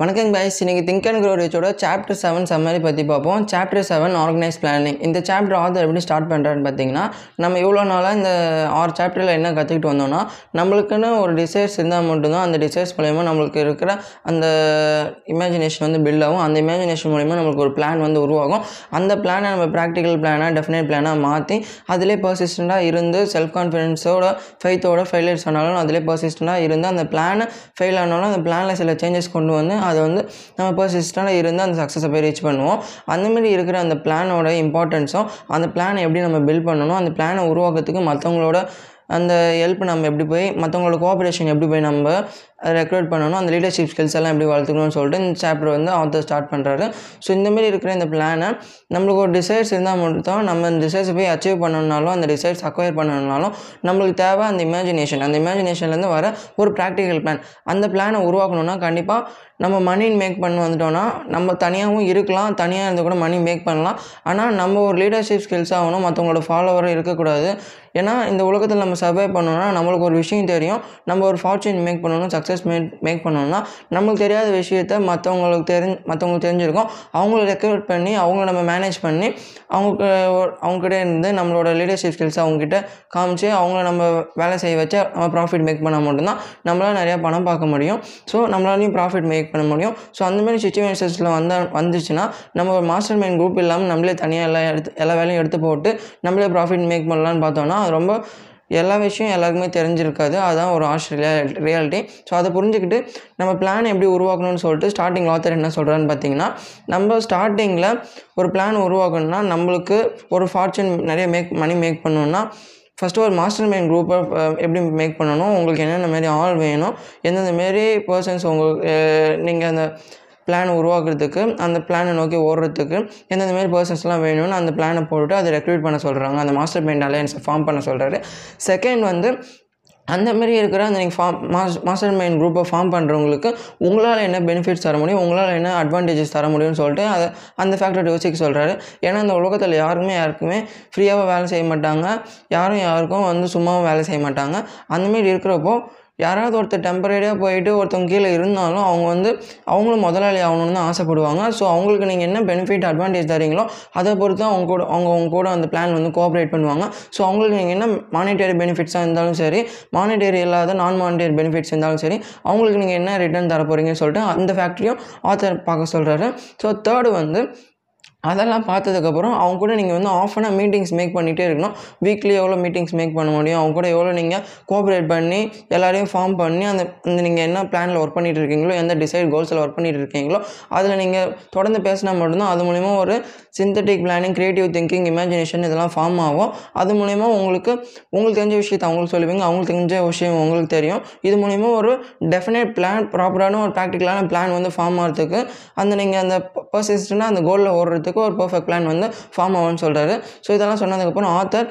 வணக்கம் guys. இன்னைக்கு think and grow ரிச்சோட சாப்டர் செவன் சம்மரி பற்றி பார்ப்போம். சாப்டர் செவன் ஆர்கனைஸ் பிளானிங் இந்த சாப்டர் ஆதர் எப்படி ஸ்டார்ட் பண்ணுறான்னு பார்த்தீங்கன்னா நம்ம இவ்வளோ நாளாக இந்த ஆறு சாப்டரில் என்ன கற்றுக்கிட்டு வந்தோம்னா நம்மளுக்குன்னு ஒரு டிசைர்ஸ் இருந்தால் மட்டும்தான் அந்த டிசைர்ஸ் மூலயமா நம்மளுக்கு இருக்கிற அந்த இமேஜினேஷன் வந்து பில்ட் ஆகும். அந்த இமேஜினேஷன் மூலயமா நம்மளுக்கு ஒரு பிளான் வந்து உருவாகும். அந்த பிளானை நம்ம ப்ராக்டிக்கல் பிளானாக டெஃபினட் பிளானாக மாற்றி அதிலே பர்சிஸ்டண்ட்டாக இருந்து செல்ஃப் கான்ஃபிடென்ஸோட ஃபெய்த்தோட ஃபெயிலியர்ஸ் ஆனாலும் அதிலே பர்சிஸ்டண்ட்டாக இருந்து அந்த பிளானை ஃபெயில் ஆனாலும் அந்த பிளானில் சில சேஞ்சஸ் கொண்டு வந்து அதை வந்து நம்ம பர்சிஸ்டாக இருந்து அந்த சக்ஸஸை போய் ரீச் பண்ணுவோம். அந்தமாரி இருக்கிற அந்த பிளானோட இம்பார்ட்டன்ஸும் அந்த பிளானை எப்படி நம்ம பில்ட் பண்ணணும் அந்த பிளானை உருவாக்குறதுக்கு மற்றவங்களோட அந்த ஹெல்ப் நம்ம எப்படி போய் மற்றவங்களோட கோஆப்ரேஷன் எப்படி போய் நம்ம ரெக்ரூட் பண்ணணும். அந்த லீடர்ஷிப் ஸ்கில்ஸ் எல்லாம் எப்படி வளர்த்துக்கணும்னு சொல்லிட்டு இந்த சாப்டர் வந்து ஆத்தர் ஸ்டார்ட் பண்ணுறாரு ஸோ இந்தமாரி இருக்கிற இந்த பிளானை நம்மளுக்கு ஒரு டிசைர்ஸ் இருந்தால் மட்டும் நம்ம அந்த டிசைர்ஸை போய் அச்சீவ் பண்ணணும்னாலும் அந்த டிசைர்ஸ் அக்வயர் பண்ணணும்னாலும் நம்மளுக்கு தேவை அந்த இமேஜினேஷன் அந்த இமேஜினேஷன்லேருந்து வர ஒரு ப்ராக்டிக்கல் பிளான் அந்த பிளானை உருவாக்கணும்னா கண்டிப்பாக நம்ம மணி மேக் பண்ண வந்துட்டோம்னா நம்ம தனியாகவும் இருக்கலாம் தனியாக இருந்து கூட மணி மேக் பண்ணலாம். ஆனால் நம்ம ஒரு லீடர்ஷிப் ஸ்கில்ஸ் ஆகணும் மற்றவங்களோட ஃபாலோவராக இருக்கக்கூடாது. ஏன்னா இந்த உலகத்தில் நம்ம சர்வை பண்ணணும்னா நம்மளுக்கு ஒரு விஷயம் தெரியும். நம்ம ஒரு ஃபார்ச்சூன் மேக் பண்ணணும் சக்ஸஸ் மேக் மேக் பண்ணணும்னா நம்மளுக்கு தெரியாத விஷயத்த மற்றவங்களுக்கு தெரிஞ்சு மற்றவங்களுக்கு தெரிஞ்சிருக்கும். அவங்கள ரெக்ரூட் பண்ணி அவங்கள நம்ம மேனேஜ் பண்ணி அவங்களுக்கு அவங்ககிட்ட இருந்து நம்மளோட லீடர்ஷிப் ஸ்கில்ஸ் அவங்ககிட்ட காமிச்சு அவங்கள நம்ம வேலை செய்ய வச்சு நம்ம ப்ராஃபிட் மேக் பண்ணால் மட்டும்தான் நம்மளால் நிறையா பணம் பார்க்க முடியும். ஸோ நம்மளாலையும் ப்ராஃபிட் மேக் பண்ண முடியும். ஸோ அந்த மாதிரி சுச்சுவேஷன்ஸில் வந்த வந்துச்சுன்னா நம்ம ஒரு மாஸ்டர் மைண்ட் குரூப் இல்லாமல் நம்மளே தனியாக எல்லா எடுத்து எல்லா வேலையும் எடுத்து போட்டு நம்மளே ப்ராஃபிட் மேக் பண்ணலான்னு பார்த்தோம்னா அது ரொம்ப எல்லா விஷயம் எல்லாருக்குமே தெரிஞ்சிருக்காது. அதுதான் ஒரு ஆஸ்திரேலியா ரியாலிட்டி ஸோ அதை புரிஞ்சுக்கிட்டு நம்ம பிளான் எப்படி உருவாக்கணும்னு சொல்லிட்டு ஸ்டார்டிங் ஆத்தர் என்ன சொல்கிறான்னு பார்த்தீங்கன்னா நம்ம ஸ்டார்டிங்கில் ஒரு பிளான் உருவாக்கணும்னா நம்மளுக்கு ஒரு ஃபார்ச்சூன் நிறைய மேக் மணி மேக் பண்ணணும்னா ஃபஸ்ட்டு ஒரு மாஸ்டர் மைண்ட் குரூப்பை எப்படி மேக் பண்ணணும்? உங்களுக்கு என்னென்ன மாரி ஆள் வேணும்? எந்தெந்த மாரி பர்சன்ஸ் உங்களுக்கு நீங்கள் அந்த பிளான் உருவாக்குறதுக்கு அந்த பிளானை நோக்கி ஓடுறதுக்கு எந்தெந்த மாதிரி பர்சன்ஸ்லாம் வேணும்னு அந்த பிளானை போட்டுட்டு அதை ரெக்ரூட் பண்ண சொல்கிறாங்க அந்த மாஸ்டர் மைண்ட் அலையன்ஸை ஃபார்ம் பண்ண சொல்கிறாரு செகண்ட் வந்து அந்த மாதிரி இருக்கிற அந்த நீங்கள் ஃபார்ம் மாஸ் மாஸ்டர் மைண்ட் குரூப்பை ஃபார்ம் பண்ணுறவங்களுக்கு உங்களால் என்ன பெனிஃபிட்ஸ் தர முடியும் உங்களால் என்ன அட்வான்டேஜஸ் தர முடியும்னு சொல்லிட்டு அதை அந்த ஃபேக்டரை யோசிக்க சொல்கிறாரு ஏன்னா அந்த உலகத்தில் யாருமே யாருக்குமே ஃப்ரீயாக வேலை செய்ய மாட்டாங்க. யாரும் யாருக்கும் வந்து சும்மாவும் வேலை செய்ய மாட்டாங்க. அந்தமாரி இருக்கிறப்போ யாராவது ஒருத்தர் டெம்பரரியாக போயிட்டு ஒருத்தவங்க கீழே இருந்தாலும் அவங்க வந்து அவங்களும் முதலாளி ஆகணும்னு தான் ஆசைப்படுவாங்க. ஸோ அவங்களுக்கு நீங்கள் என்ன பெனிஃபிட் அட்வான்டேஜ் தரீங்களோ அதை பொறுத்து அவங்க கூட அவங்க அவங்க கூட அந்த பிளான் வந்து கோஆப்ரேட் பண்ணுவாங்க. ஸோ அவங்களுக்கு நீங்கள் என்ன மானிட்டரி பெனிஃபிட்ஸாக இருந்தாலும் சரி மானிட்டரி இல்லாத நான் மானிட்டரி பெனிஃபிட்ஸ் இருந்தாலும் சரி அவங்களுக்கு நீங்கள் என்ன ரிட்டர்ன் தர போகிறீங்கன்னு சொல்லிட்டு அந்த ஃபேக்ட்ரியும் ஆத்தர் பார்க்க சொல்கிறாரு ஸோ தேர்டு வந்து அதெல்லாம் பார்த்ததுக்கப்புறம் அவங்க கூட நீங்கள் வந்து ஆஃப் அன் மீட்டிங்ஸ் மேக் பண்ணிகிட்டே இருக்கணும். வீக்லி எவ்வளோ மீட்டிங்ஸ் மேக் பண்ண முடியும்? அவங்க கூட எவ்வளோ நீங்கள் கோஆப்ரேட் பண்ணி எல்லாரையும் ஃபார்ம் பண்ணி அந்த அந்த நீங்கள் என்ன பிளானில் ஒர்க் பண்ணிகிட்டு இருக்கீங்களோ எந்த டிசைட் கோல்ஸில் ஒர்க் பண்ணிகிட்டு இருக்கீங்களோ அதில் நீங்கள் தொடர்ந்து பேசினா மட்டும்தான் அது மூலிமா ஒரு synthetic planning creative thinking imagination இதெல்லாம் ஃபார்ம் ஆகும். அது மூலிமா உங்களுக்கு உங்களுக்கு தெரிஞ்ச விஷயத்தை அவங்களுக்கு சொல்லுவீங்க. அவங்களுக்கு தெரிஞ்ச விஷயம் உங்களுக்கு தெரியும். இது மூலிமா ஒரு டெஃபினட் பிளான் ப்ராப்பரான ஒரு ப்ராக்டிக்கலான பிளான் வந்து ஃபார்ம் ஆகிறதுக்கு அந்த நீங்கள் அந்த பர்சிஸ்டண்டாக அந்த கோலில் ஓடுறதுக்கு ஒரு பர்ஃபெக்ட் பிளான் வந்து ஃபார்ம் ஆகும்னு சொல்கிறாரு ஸோ இதெல்லாம் சொன்னதுக்கப்புறம் ஆத்தர்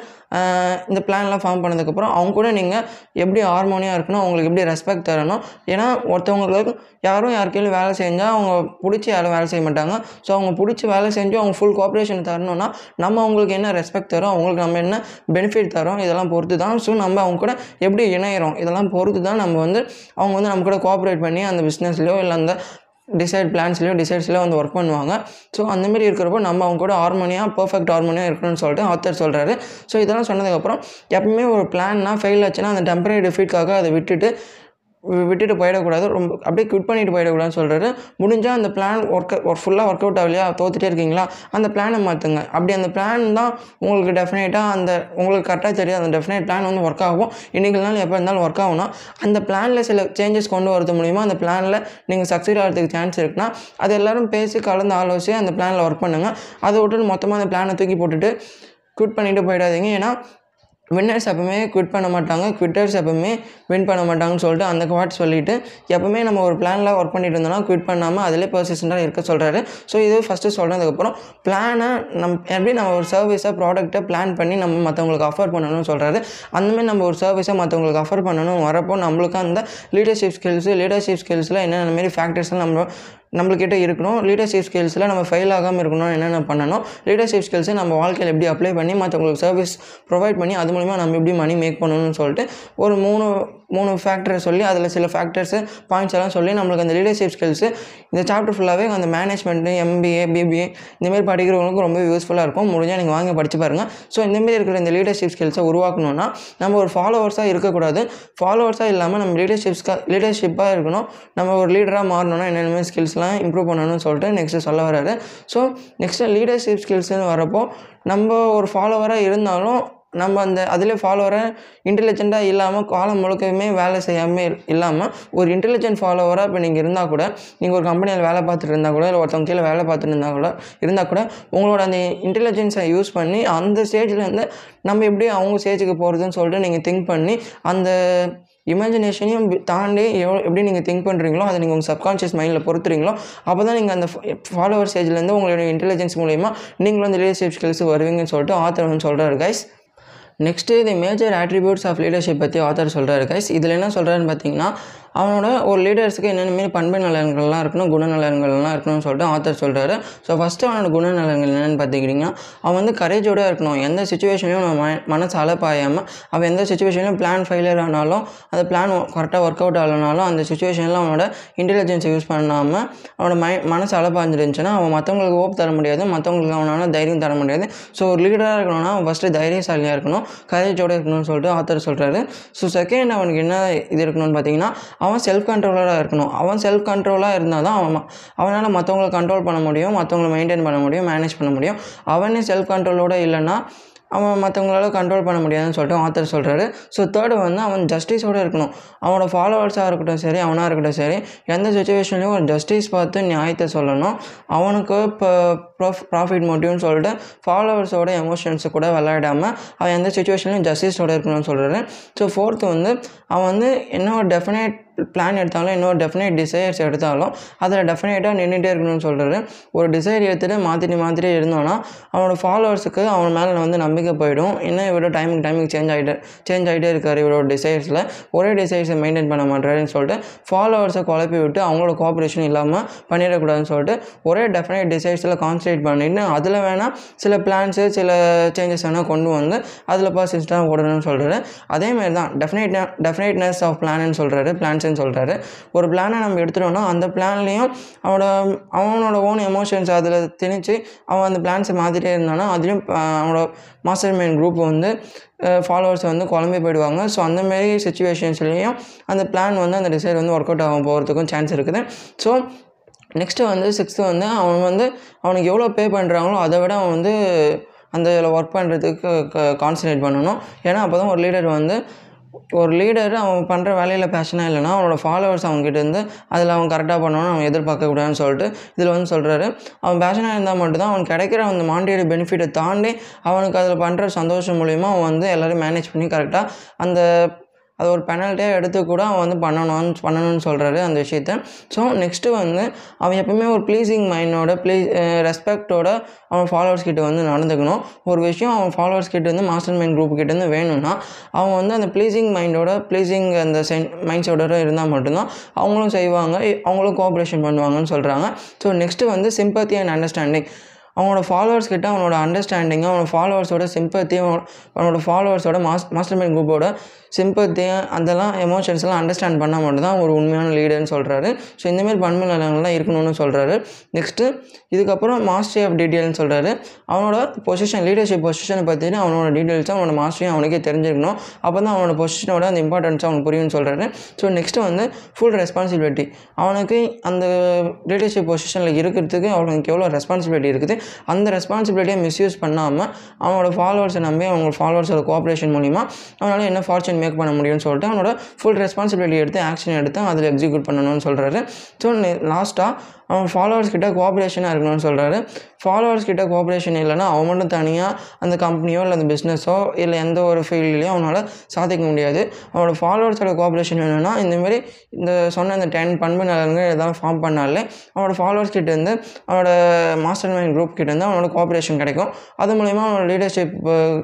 இந்த பிளான்லாம் ஃபார்ம் பண்ணதுக்கப்புறம் அவங்க கூட நீங்கள் எப்படி ஹார்மோனியாக இருக்கணும் அவங்களுக்கு எப்படி ரெஸ்பெக்ட் தரணும்? ஏன்னா ஒருத்தவங்களுக்கு யாரும் யார் வேலை செஞ்சால் அவங்க பிடிச்சி யாரும் வேலை செய்ய மாட்டாங்க. ஸோ அவங்க பிடிச்சி வேலை செஞ்சு அவங்க ஃபுல் கோஆப்ரேஷன் தரணும்னா நம்ம அவங்களுக்கு என்ன ரெஸ்பெக்ட் தரோம் அவங்களுக்கு நம்ம என்ன பெனிஃபிட் தரோம் இதெல்லாம் பொறுத்து தான் ஸோ நம்ம அவங்க கூட எப்படி இணையிறோம் இதெல்லாம் பொறுத்து தான் நம்ம வந்து அவங்க வந்து நம்ம கூட கோஆப்ரேட் பண்ணி அந்த பிஸ்னஸ்லையோ இல்லை அந்த டிசைட் பிளான்ஸ்லையோ டிசைட்ஸ்லையோ வந்து ஒர்க் பண்ணுவாங்க. ஸோ அந்தமாரி இருக்கிறப்போ நம்ம அவங்க கூட ஹார்மோனியாக பர்ஃபெக்ட் ஹார்மோனியாக இருக்கணும்னு சொல்லிட்டு ஆத்தர் சொல்கிறாரு ஸோ இதெல்லாம் சொன்னதுக்கப்புறம் எப்பவுமே ஒரு பிளான்னா ஃபெயில் ஆச்சுன்னா அந்த டெம்பரரி டிஃபீட்காக அதை விட்டுட்டு விட்டுட்டு போயிடக்கூடாது. ரொம்ப அப்படியே குவிட் பண்ணிட்டு போயிடக்கூடாதுன்னு சொல்கிறாரு முடிஞ்சால் அந்த பிளான் ஒர்க் ஒரு ஃபுல்லாக ஒர்க் அவுட் ஆகலையா? தோத்துட்டே இருக்கீங்களா? அந்த பிளானை மாற்றுங்க அப்படி அந்த பிளான் தான் உங்களுக்கு டெஃபினேட்டாக அந்த உங்களுக்கு கரெக்டாக தெரியும் அந்த டெஃபினேட் பிளான் வந்து ஒர்க் ஆகும். இன்றைக்கி நாள் எப்போ இருந்தாலும் ஒர்க் ஆகும்னா அந்த பிளானில் சில சேஞ்சஸ் கொண்டு வரது மூலிமா அந்த பிளானில் நீங்கள் சக்சீட் ஆகிறதுக்கு சான்ஸ் இருக்குன்னா அது எல்லாரும் பேசி கலந்து ஆலோசி அந்த பிளானில் ஒர்க் பண்ணுங்கள் அதை விட்டு மொத்தமாக அந்த பிளானை தூக்கி போட்டுட்டு குவிட் பண்ணிவிட்டு போயிடாதீங்க. ஏன்னா வின்னர்ஸ் எப்பவுமே குவிட் பண்ண மாட்டாங்க. குவிட்டர்ஸ் எப்பவுமே வின் பண்ண மாட்டாங்கன்னு சொல்லிட்டு அந்த குவாட் சொல்லிட்டு எப்பவுமே நம்ம ஒரு பிளானில் ஒர்க் பண்ணிட்டு இருந்தோம்னா குவிட் பண்ணாமல் அதிலே பர்சிஸ்டண்ட்டாக இருக்க சொல்கிறாரு ஸோ இது ஃபஸ்ட்டு சொல்கிறதுக்கப்புறம் பிளானை நம் எப்படி நம்ம ஒரு சர்வீஸை ப்ராடக்ட்டை பிளான் பண்ணி நம்ம மற்றவங்களுக்கு அஃபர் பண்ணணும்னு சொல்கிறாரு அந்தமாதிரி நம்ம ஒரு சர்வீஸை மற்றவங்களுக்கு அஃபர் பண்ணணும் வரப்போ நம்மளுக்கு அந்த லீடர்ஷிப் ஸ்கில்ஸு லீடர்ஷிப் ஸ்கில்ஸில் என்னென்ன மாரி ஃபேக்டர்ஸ்லாம் நம்ம நம்மள்கிட்ட இருக்கணும். லீடர்ஷிப் ஸ்கில்ஸில் நம்ம ஃபெயில் ஆகாமல் இருக்கணும் என்னென்ன பண்ணணும்? லீடர்ஷிப் ஸ்கில்ஸை நம்ம வாழ்க்கையில் எப்படி அப்ளை பண்ணி மற்றவங்களுக்கு சர்வீஸ் ப்ரொவைட் பண்ணி அது மூலிமா நம்ம எப்படி மணி மேக் பண்ணணும்னு சொல்லிட்டு ஒரு மூணு மூணு ஃபேக்டரை சொல்லி அதில் சில ஃபேக்டர்ஸு பாயிண்ட்ஸ் எல்லாம் சொல்லி நம்மளுக்கு அந்த லீடர்ஷிப் ஸ்கில்ஸு இந்த சாப்டர் ஃபுல்லாகவே அந்த மேனேஜ்மெண்ட்டு எம்பிஏ பிபிஏ இந்தமாரி படிக்கிறவங்களுக்கு ரொம்ப யூஸ்ஃபுல்லாக இருக்கும். முடிஞ்சால் நீங்கள் வாங்கி படித்து பாருங்கள் ஸோ இந்தமாரி இருக்கிற இந்த லீடர்ஷிப் ஸ்கில்ஸை உருவாக்கணும்னா நம்ம ஒரு ஃபாலோவர்ஸாக இருக்கக்கூடாது. ஃபாலோவர்ஸாக இல்லாமல் நம்ம லீடர்ஷிப்ஸ்க்காக லீடர்ஷிப்பாக இருக்கணும். நம்ம ஒரு லீடராக மாறணும்னா என்னென்ன ஸ்கில்ஸ்லாம் இம்ப்ரூவ் பண்ணணும்னு சொல்லிட்டு நெக்ஸ்ட்டு சொல்ல வராரு ஸோ நெக்ஸ்ட்டு லீடர்ஷிப் ஸ்கில்ஸ்னு வரப்போ நம்ம ஒரு ஃபாலோவராக இருந்தாலும் நம்ம அந்த அதிலே ஃபாலோவராக இன்டெலிஜென்ட்டாக இல்லாமல் காலம் முழுக்கவுமே வேலை செய்யாமல் இல்லாமல் ஒரு இன்டெலிஜென்ட் ஃபாலோவராக இப்போ நீங்கள் இருந்தால் கூட நீங்கள் ஒரு கம்பெனியில் வேலை பார்த்துட்டு இருந்தால் கூட இல்லை ஒருத்தவங்க கீழே வேலை பார்த்துட்டு இருந்தால் கூட இருந்தால் கூட உங்களோட அந்த இன்டெலிஜென்ஸை யூஸ் பண்ணி அந்த ஸ்டேஜ்லேருந்து நம்ம எப்படி அவங்க ஸ்டேஜுக்கு போகிறதுன்னு சொல்லிட்டு நீங்கள் திங்க் பண்ணி அந்த இமேஜினேஷனையும் தாண்டி எவ்வளோ எப்படி நீங்கள் திங்க் பண்ணுறீங்களோ அதை நீங்கள் உங்கள் சப்கான்ஷியஸ் மைண்டில் பொறுத்துறீங்களோ அப்போ தான் நீங்கள் அந்த ஃபாலோவர் ஸ்டேஜ்லேருந்து உங்களுடைய இன்டெலிஜென்ஸ் மூலயமா நீங்களும் அந்த லீடர்ஷிப் ஸ்கில்ஸ் வருவீங்கன்னு சொல்லிட்டு ஆத்தர் வந்து சொல்கிறார் கைஸ் நெக்ஸ்ட்டு இது மேஜர் ஆட்ரிபியூட்ஸ் ஆஃப் லீடர்ஷிப் பற்றி ஆத்தர் சொல்கிறாரு கைஸ் இதில் என்ன சொல்கிறாருன்னு பார்த்தீங்கன்னா அவனோட ஒரு லீடர்ஸுக்கு என்னென்ன மாரி பண்பு நலன்கள்லாம் இருக்கணும் குணநலன்கள்லாம் இருக்கணும்னு சொல்லிட்டு ஆத்தர் சொல்கிறாரு ஸோ ஃபஸ்ட்டு அவனோட குணநலன்கள் என்னென்னு பார்த்துக்கிட்டிங்கன்னா அவன் வந்து கரேஜோட இருக்கணும். எந்த சுச்சுவேஷன்லையும் நம்ம ம மனசு அலப்பாயாமல் அவன் எந்த சுச்சுவேஷன்லையும் பிளான் ஃபெயிலியர் ஆனாலும் அந்த பிளான் கரெக்டாக ஒர்க் அவுட் ஆகலனாலும் அந்த சுச்சுவேஷனில் அவனோட இன்டெலிஜென்ஸை யூஸ் பண்ணாமல் அவனோட மை மனசு அலப்பாஞ்சிருந்துச்சுன்னா அவன் மற்றவங்களுக்கு ஹோப் தர முடியாது. மற்றவங்களுக்கு அவனால் தைரியம் தர முடியாது. ஸோ ஒரு லீடராக இருக்கணும்னா அவன் ஃபஸ்ட்டு தைரியசாலியாக இருக்கணும் கரேஜோடு இருக்கணும்னு சொல்லிட்டு ஆத்தர் சொல்கிறாரு ஸோ செகண்ட் அவனுக்கு என்ன இது இருக்கணும்னு பார்த்தீங்கன்னா அவன் செல்ஃப் கண்ட்ரோலராக இருக்கணும். அவன் செல்ஃப் கண்ட்ரோலாக இருந்தால் தான் அவன் அவனால் மற்றவங்களை கண்ட்ரோல் பண்ண முடியும் மற்றவங்களை மெயின்டைன் பண்ண முடியும் மேனேஜ் பண்ண முடியும். அவனே செல்ஃப் கண்ட்ரோலோடு இல்லைன்னா அவன் மற்றவங்களால கண்ட்ரோல் பண்ண முடியாதுன்னு சொல்லிட்டு ஆத்தர் சொல்கிறாரு ஸோ தேர்டு வந்து அவன் ஜஸ்டிஸோடு இருக்கணும். அவனோட ஃபாலோவர்ஸாக இருக்கட்டும் சரி அவனாக இருக்கட்டும் சரி எந்த சுச்சுவேஷன்லையும் ஒரு ஜஸ்டிஸ் பார்த்து நியாயத்தை சொல்லணும். அவனுக்கு இப்போ ப்ராஃப் ப்ராஃபிட் மோட்டிவ்னு சொல்லிட்டு ஃபாலோவர்ஸோட எமோஷன்ஸு கூட விளையாடாமல் அவன் எந்த சுச்சுவேஷன்லையும் ஜஸ்டிஸோடு இருக்கணும்னு சொல்கிறாரு ஸோ ஃபோர்த்து வந்து அவன் வந்து என்ன ஒரு டெஃபினேட் பிளான் எடுத்தாலும் இன்னொரு டெஃபினேட் டிசைர்ஸ் எடுத்தாலும் அதில் டெஃபினேட்டாக நின்றுட்டே இருக்கணும்னு சொல்கிறது ஒரு டிசைர் எடுத்துகிட்டு மாற்றிட்டு மாற்றிட்டே இருந்தோன்னா அவனோட ஃபாலோவர்ஸுக்கு அவன் மேலே வந்து நம்பிக்கை போயிடும். இன்னும் இவரோட டைமுக்கு டைமுக்கு சேஞ்ச் ஆகிட்டு சேஞ்ச் ஆகிட்டே இருக்கார் இவரோட டிசைர்ஸில் ஒரே டிசைர்ஸை மெயின்டைன் பண்ண மாட்டாருன்னு சொல்லிட்டு ஃபாலோவர்ஸை குழப்பி விட்டு அவங்களோட கோஆப்ரேஷன் இல்லாமல் பண்ணிடக்கூடாதுன்னு சொல்லிட்டு ஒரே டெஃபினேட் டிசைர்ஸில் கான்சன்ட்ரேட் பண்ணிட்டு அதில் வேணால் சில பிளான்ஸு சில சேஞ்சஸ் வேணால் கொண்டு வந்து அதில் பர்சிஸ்டாக ஓடணும்னு சொல்கிறாரு அதேமாதிரி தான் டெஃபினேட் டெஃபினேட்னஸ் ஆஃப் பிளான்னு சொல்கிறாரு பிளான்ஸ் சொல்கிறாரு ஒரு பிளானை நம்ம எடுத்துட்டோம்னா அந்த பிளான்லேயும் அவனோட அவனோட ஓன் எமோஷன்ஸ் அதில் திணிச்சு அவன் அந்த பிளான்ஸை மாற்றிட்டே இருந்தானா அதுலேயும் அவனோட மாஸ்டர் மைண்ட் குரூப் வந்து ஃபாலோவர்ஸ் வந்து குழம்பி போயிடுவாங்க. ஸோ அந்தமாரி சுச்சுவேஷன்ஸ்லேயும் அந்த பிளான் வந்து அந்த டிசைட் வந்து ஒர்க் அவுட் ஆகும் போகிறதுக்கும் சான்ஸ் இருக்குது. ஸோ நெக்ஸ்ட்டு வந்து சிக்ஸ்த்து வந்து அவன் வந்து அவனுக்கு எவ்வளோ பே பண்ணுறாங்களோ அதை விட அவன் வந்து அந்த இதில் ஒர்க் பண்ணுறதுக்கு கான்சன்ட்ரேட் பண்ணணும். ஏன்னா அப்போ தான் ஒரு லீடர் வந்து ஒரு லீடர் அவன் பண்ணுற வேலையில் பேஷனாக இல்லைனா அவனோட ஃபாலோவர்ஸ் அவங்ககிட்ட இருந்து அதில் அவன் கரெக்டாக பண்ணணும்னு அவன் எதிர்பார்க்கக்கூடாதுன்னு சொல்லிட்டு இதில் வந்து சொல்கிறாரு அவன் பேஷனாக இருந்தால் மட்டும்தான் அவன் கிடைக்கிற அந்த மாண்டியோட பெனிஃபிட்டை தாண்டி அவனுக்கு அதில் பண்ணுற சந்தோஷம் மூலிமா அவன் வந்து எல்லோரும் மேனேஜ் பண்ணி கரெக்டாக அந்த அது ஒரு பெனல்ட்டியாக எடுத்து கூட அவன் வந்து பண்ணணும்னு பண்ணணும்னு சொல்கிறாரு அந்த விஷயத்த. ஸோ நெக்ஸ்ட்டு வந்து அவன் எப்பவுமே ஒரு ப்ளீஸிங் மைண்டோட ப்ளீஸ் ரெஸ்பெக்டோட அவன் ஃபாலோவர்ஸ் கிட்ட வந்து நடந்துக்கணும். ஒரு விஷயம் அவன் ஃபாலோவர்ஸ் கிட்ட இருந்து மாஸ்டர் மைண்ட் குரூப் கிட்ட இருந்து வேணும்னா அவன் வந்து அந்த ப்ளீஸிங் மைண்டோட ப்ளீஸிங் அந்த சென் மைண்ட் செட்டோட இருந்தால் மட்டும்தான் அவங்களும் செய்வாங்க அவங்களும் கோஆப்ரேஷன் பண்ணுவாங்கன்னு சொல்கிறாங்க ஸோ நெக்ஸ்ட்டு வந்து சிம்பத்தி அண்ட் அண்டர்ஸ்டாண்டிங் அவனோட ஃபாலோவர்ஸ் கிட்ட அவனோட அண்டர்ஸ்டாண்டிங்கு அவனோட ஃபாலோவர்ஸோட சிம்பத்தி அவனோட ஃபாலோவர்ஸோட மாஸ் மாஸ்டர் மைண்ட் குரூப்போட சிம்பத்தி அதெல்லாம் எமோஷன்ஸ்லாம் அண்டர்ஸ்டாண்ட் பண்ணால் மட்டும்தான் ஒரு உண்மையான லீடர்னு சொல்கிறாரு ஸோ இந்தமாரி பண்பு இருக்கணும்னு சொல்கிறாரு நெக்ஸ்ட்டு இதுக்கப்புறம் மாஸ்டரி ஆஃப் டீட்டெயில்னு சொல்கிறாரு அவனோட பொசிஷன் லீடர்ஷிப் பொசிஷனை பற்றின அவனோட டீட்டெயில்ஸும் அவனோட மாஸ்டரியும் அவனுக்கே தெரிஞ்சிருக்கணும். அப்போ தான் அவனோட பொசிஷனோட அந்த இம்பார்ட்டன்ஸ் அவனுக்கு புரியும்னு சொல்கிறாரு ஸோ நெக்ஸ்ட்டு வந்து ஃபுல் ரெஸ்பான்சிபிலிட்டி அவனுக்கு அந்த லீடர்ஷிப் பொசிஷனில் இருக்கிறதுக்கு அவனுக்கு எவ்வளோ ரெஸ்பான்சிபிலிட்டி இருக்குது? அந்த ரெஸ்பான்சிபிலிட்டியை மிஸ்யூஸ் பண்ணாமல் அவனோட ஃபாலோவர்ஸை நம்பி அவங்க ஃபாலோவர்ஸோட கோஆப்ரேஷன் மூலிமா அவனால் என்ன ஃபார்ச்சூன் மேக் பண்ண முடியும்னு சொல்லிட்டு அவனோட ஃபுல் ரெஸ்பான்சிபிலிட்டி எடுத்து ஆக்ஷன் எடுத்து அதில் எக்ஸிக்யூட் பண்ணணும்னு சொல்கிறாரு ஸோ லாஸ்ட்டாக அவன் ஃபாலோவர்ஸ் கிட்ட கோஆப்ரேஷனாக இருக்கணும்னு சொல்கிறாரு ஃபாலோவர்ஸ் கிட்ட கோஆப்ரேஷன் இல்லைன்னா அவன் மட்டும் தனியாக அந்த கம்பெனியோ இல்லை அந்த பிஸ்னஸோ இல்லை எந்த ஒரு ஃபீல்ட்லேயும் அவனால் சாதிக்க முடியாது. அவனோட ஃபாலோவர்ஸோட கோஆப்ரேஷன் வேணும்னா இந்தமாரி இந்த சொன்ன இந்த டென் பண்பு நலன்கள் எதாவது ஃபார்ம் பண்ணாலே அவனோட ஃபாலோவர்ஸ் கிட்டேருந்து அவனோட மாஸ்டர் மைண்ட் குரூப் கிட்டேருந்து அவனோட கோஆப்ரேஷன் கிடைக்கும். அது மூலிமா அவனோட லீடர்ஷிப்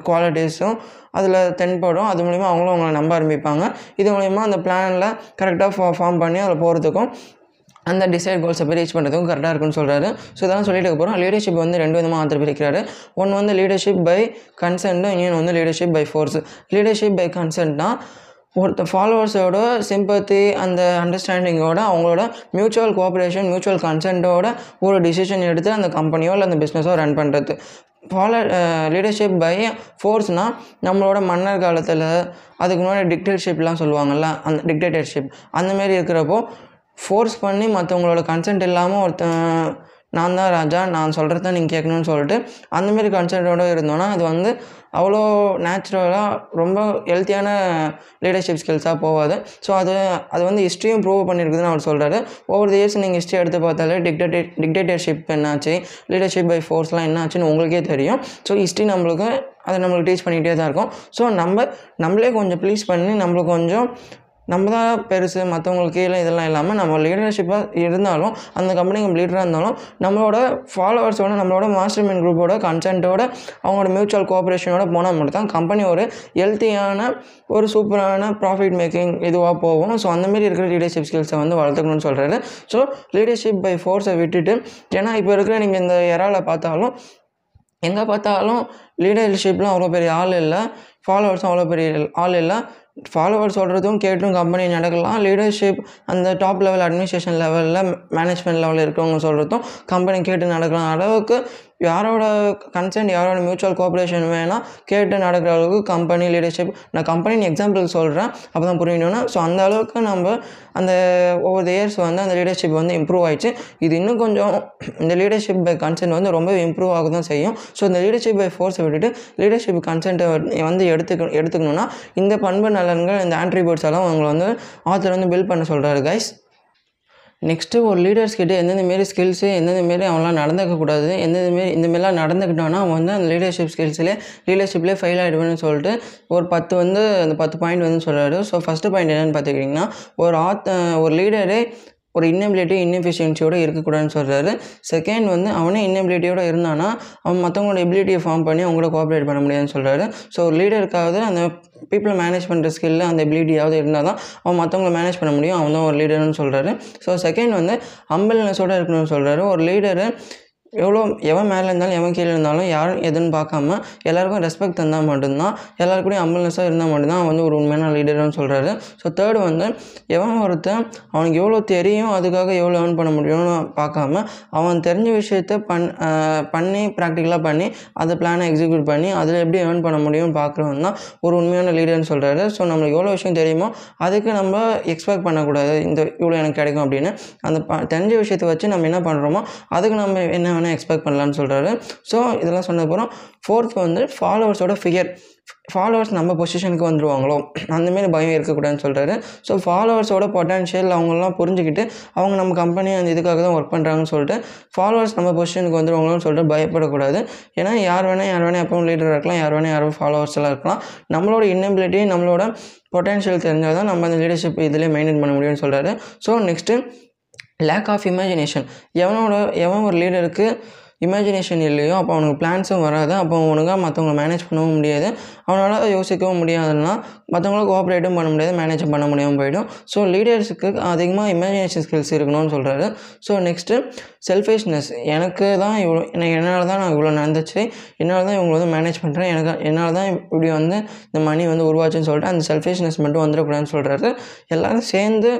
குவாலிட்டிஸும் அதில் தென்படும். அது மூலிமா அவங்களும் அவங்கள நம்ப ஆரம்பிப்பாங்க. இது மூலிமா அந்த பிளானில் கரெக்டாக ஃபார்ம் பண்ணி அதில் போகிறதுக்கும் அந்த டிசைட் கோல்ஸை போய் ரீச் பண்ணுறதுக்கும் கரெக்டாக இருக்குன்னு சொல்கிறாரு ஸோ இதெல்லாம் சொல்லிட்டு போகிறோம் லீடர்ஷிப் வந்து ரெண்டு விதமாக ஆத்தர் பிரிக்கிறாரு ஒன்று வந்து லீடர்ஷிப் பை கன்சென்ட்டும் இன்னொன்று வந்து leadership by force leadership by கன்சென்ட்னா ஒருத்த ஃபாலோவர்ஸோட சிம்பத்தி அந்த அண்டர்ஸ்டாண்டிங்கோட அவங்களோட மியூச்சுவல் கோஆப்ரேஷன் மியூச்சுவல் கன்சென்ட்டோட ஒரு டிசிஷன் எடுத்து அந்த கம்பெனியோ இல்லை அந்த பிஸ்னஸோ ரன் பண்ணுறது ஃபாலோ லீடர்ஷிப் பை ஃபோர்ஸ்னால் நம்மளோட மன்னர் காலத்தில் அதுக்கு முன்னாடி டிக்டேட்டர்ஷிப்லாம் சொல்லுவாங்கள்ல அந்த டிக்டேட்டர்ஷிப் அந்தமாரி இருக்கிறப்போ ஃபோர்ஸ் பண்ணி மற்றவங்களோட கன்சென்ட் இல்லாமல் ஒருத்தன் நான் தான் ராஜா நான் சொல்கிறது தான் நீங்கள் கேட்கணும்னு சொல்லிட்டு அந்தமாரி கன்சென்ட்டோடு இருந்தோன்னா அது வந்து அவ்வளோ நேச்சுரலாக ரொம்ப ஹெல்த்தியான லீடர்ஷிப் ஸ்கில்ஸாக போகாது. ஸோ அது அது வந்து ஹிஸ்ட்ரியும் ப்ரூவ் பண்ணியிருக்குதுன்னு அவர் சொல்கிறாரு ஒவ்வொரு இயர்ஸ் நீங்கள் ஹிஸ்ட்ரி எடுத்து பார்த்தாலே டிக்டேட்டே டிக்டேட்டர்ஷிப் என்னாச்சு லீடர்ஷிப் பை ஃபோர்ஸ்லாம் என்னாச்சுன்னு உங்களுக்கே தெரியும். ஸோ ஹிஸ்ட்ரி நம்மளுக்கு அதை நம்மளுக்கு டீச் பண்ணிகிட்டே தான் இருக்கும். ஸோ நம்ம நம்மளே கொஞ்சம் ப்ளீஸ் பண்ணி நம்மளுக்கு கொஞ்சம் நம்ம தான் பெருசு மற்றவங்களுக்கு கீழே இதெல்லாம் இல்லாமல் நம்ம லீடர்ஷிப்பாக இருந்தாலும் அந்த கம்பெனிக்கு லீடராக இருந்தாலும் நம்மளோட ஃபாலோவர்ஸோட நம்மளோட மாஸ்டர் மைண்ட் குரூப்போட கன்சென்ட்டோட அவங்களோட மியூச்சுவல் கோஆப்ரேஷனோட போனால் மட்டும் தான் கம்பெனி ஒரு ஹெல்த்தியான ஒரு சூப்பரான ப்ராஃபிட் மேக்கிங் இதுவாக போகும். ஸோ அந்தமாரி இருக்கிற லீடர்ஷிப் ஸ்கில்ஸை வந்து வளர்த்துக்கணும்னு சொல்கிறாரு ஸோ லீடர்ஷிப் பை ஃபோர்ஸை விட்டுட்டு ஏன்னா இப்போ இருக்கிற நீங்கள் இந்த இறாவில் பார்த்தாலும் எங்கே பார்த்தாலும் லீடர்ஷிப்லாம் அவ்வளோ பெரிய ஆள் இல்லை ஃபாலோவர்ஸும் அவ்வளோ பெரிய ஆள் இல்லை. ஃபாலோவர் சொல்கிறதும் கேட்டும் கம்பெனி நடக்கலாம். லீடர்ஷிப் அந்த டாப் லெவல் அட்மினிஸ்ட்ரேஷன் லெவலில் மேனேஜ்மெண்ட் லெவலில் இருக்கவங்க சொல்கிறதும் கம்பெனி கேட்டு நடக்கலாம் அளவுக்கு யாரோட கன்சென்ட் யாரோட மியூச்சுவல் கோஆப்ரேஷன் வேணால் கேட்டு நடக்கிற அளவுக்கு கம்பெனி லீடர்ஷிப் நான் கம்பெனி எக்ஸாம்பிள் சொல்கிறேன் அப்போ தான் புரியணும்னா ஸோ அந்த அளவுக்கு நம்ம அந்த ஒவ்வொரு இயர்ஸ் வந்து அந்த லீடர்ஷிப் வந்து இம்ப்ரூவ் ஆயிடுச்சு. இது இன்னும் கொஞ்சம் இந்த லீடர்ஷிப் பை கன்சென்ட் வந்து ரொம்ப இம்ப்ரூவ் ஆக தான் செய்யும். ஸோ இந்த லீடர்ஷிப் பை ஃபோர்ஸை விட்டுட்டு லீடர்ஷிப் கன்சென்ட்டை வந்து எடுத்துக்க எடுத்துக்கணும்னா இந்த பண்பு நலன்கள் இந்த ஆன்ட்ரிபியூட்ஸ் எல்லாம் உங்களை வந்து ஆத்தர் வந்து பில்ட் பண்ண சொல்கிறாரு கைஸ் நெக்ஸ்ட்டு ஒரு லீடர்ஸ் கிட்டே எந்தெந்த மாரி ஸ்கில்ஸு எந்தெந்த மாரி அவன்லாம் நடந்துக்கக்கூடாது எந்தெந்த மாரி இந்த மாரிலாம் நடந்துக்கிட்டான்னா அவன் வந்து அந்த லீடர்ஷிப் ஸ்கில்ஸ்லேயே லீடர்ஷிப்லேயே ஃபெயில் ஆகிடுவேன்னு சொல்லிட்டு ஒரு பத்து வந்து அந்த பத்து பாயிண்ட் வந்து சொல்கிறாரு ஸோ ஃபஸ்ட்டு பாயிண்ட் என்னென்னு பார்த்துக்கிட்டிங்கன்னா ஒரு ஆத் ஒரு லீடரே ஒரு இன்னபிலிட்டி இன்எஃபிஷியன்சியோடு இருக்கக்கூடாதுன்னு சொல்கிறாரு செகண்ட் வந்து அவனே இன்னபிலிட்டியோடு இருந்தானா அவன் மற்றவங்களோட எபிலிட்டியை ஃபார்ம் பண்ணி அவங்கள கோஆப்ரேட் பண்ண முடியாதுன்னு சொல்கிறாரு ஸோ ஒரு லீடருக்காவது அந்த பீப்புளை மேனேஜ் பண்ணுற ஸ்கில்லு அந்த எபிலிட்டியாவது இருந்தால் தான் அவன் மற்றவங்கள மேனேஜ் பண்ண முடியும். அவன் தான் ஒரு லீடர்னு சொல்கிறாரு ஸோ செகண்ட் வந்து அம்பல்னஸோடு இருக்கணும்னு சொல்கிறாரு ஒரு லீடரு எவ்வளோ எவன் மேலே இருந்தாலும் எவன் கீழே இருந்தாலும் யாரும் எதுன்னு பார்க்காம எல்லாருக்கும் ரெஸ்பெக்ட் தந்தால் மட்டும்தான் எல்லாருக்கூடையும் அம்பலன்ஸாக இருந்தால் மட்டும்தான் அவன் வந்து ஒரு உண்மையான லீடர்னு சொல்கிறாரு ஸோ தேர்டு வந்து எவன் ஒருத்தன் அவனுக்கு எவ்வளோ தெரியும் அதுக்காக எவ்வளோ ஏர்ன் பண்ண முடியும்னு பார்க்காம அவன் தெரிஞ்ச விஷயத்த பண் பண்ணி ப்ராக்டிக்கலாக பண்ணி அந்த பிளானை எக்ஸிக்யூட் பண்ணி அதில் எப்படி ஏர்ன் பண்ண முடியும்னு பார்க்குறவன் தான் ஒரு உண்மையான லீடர்னு சொல்கிறாரு ஸோ நம்மளுக்கு எவ்வளோ விஷயம் தெரியுமோ அதுக்கு நம்ம எக்ஸ்பெக்ட் பண்ணக்கூடாது. இந்த இவ்வளோ எனக்கு கிடைக்கும் அப்படின்னு. அந்த ப தெரிஞ்ச விஷயத்தை வச்சு நம்ம என்ன பண்ணுறோமோ அதுக்கு நம்ம என்ன வேணால் எக்ஸ்பெக்ட் பண்ணலான்னு சொல்கிறாரு ஸோ இதெல்லாம் சொன்னதுக்கப்புறம் ஃபோர்த் வந்து ஃபாலோவர்ஸோட ஃபிகர் ஃபாலோவர்ஸ் நம்ம பொசிஷனுக்கு வந்துடுவாங்களோ அந்தமாரி பயம் இருக்கக்கூடாதுன்னு சொல்கிறாரு ஸோ ஃபாலோவர்ஸோட பொட்டான்ஷியல் அவங்களாம் புரிஞ்சுக்கிட்டு அவங்க நம்ம கம்பெனி அந்த இதுக்காக தான் ஒர்க் பண்ணுறாங்கன்னு சொல்லிட்டு ஃபாலோவர்ஸ் நம்ம பொசிஷனுக்கு வந்துடுவாங்களோன்னு சொல்லிட்டு பயப்படக்கூடாது. ஏன்னா யார் வேணால் யார் வேணால் எப்பவும் லீடராக இருக்கலாம் யார் வேணால் யாரும் ஃபாலோவர்ஸ் எல்லாம் இருக்கலாம். நம்மளோட இன்னபிலிட்டி நம்மளோட பொட்டன்ஷியல் தெரிஞ்சால் தான் நம்ம அந்த லீடர்ஷிப் இதிலே மெயின்டைன் பண்ண முடியும்னு சொல்கிறாரு so next lack of imagination எவனோட எவன் ஒரு லீடருக்கு இமேஜினேஷன் இல்லையோ அப்போ அவனுக்கு பிளான்ஸும் வராது. அப்போ ஒழுங்காக மற்றவங்கள மேனேஜ் பண்ணவும் முடியாது. அவனால் யோசிக்கவும் முடியாதுன்னா மற்றவங்கள கோஆப்ரேட்டும் பண்ண முடியாது மேனேஜ் பண்ண முடியாமல் போயிடும். ஸோ லீடர்ஸுக்கு அதிகமாக இமேஜினேஷன் ஸ்கில்ஸ் இருக்கணும்னு சொல்கிறாரு ஸோ நெக்ஸ்ட்டு செல்ஃபிஷ்னஸ் எனக்கு தான் இவ்வளோ எனக்கு என்னால் தான் நான் இவ்வளோ நடந்துச்சு. என்னால் தான் இவங்களை வந்து மேனேஜ் பண்ணுறேன் எனக்கு என்னால் தான் இப்படி வந்து இந்த மணி வந்து உருவாச்சுன்னு சொல்லிட்டு அந்த செல்ஃபிஷ்னஸ் மட்டும் வந்துடக்கூடாதுன்னு சொல்கிறாரு எல்லோரும் சேர்ந்து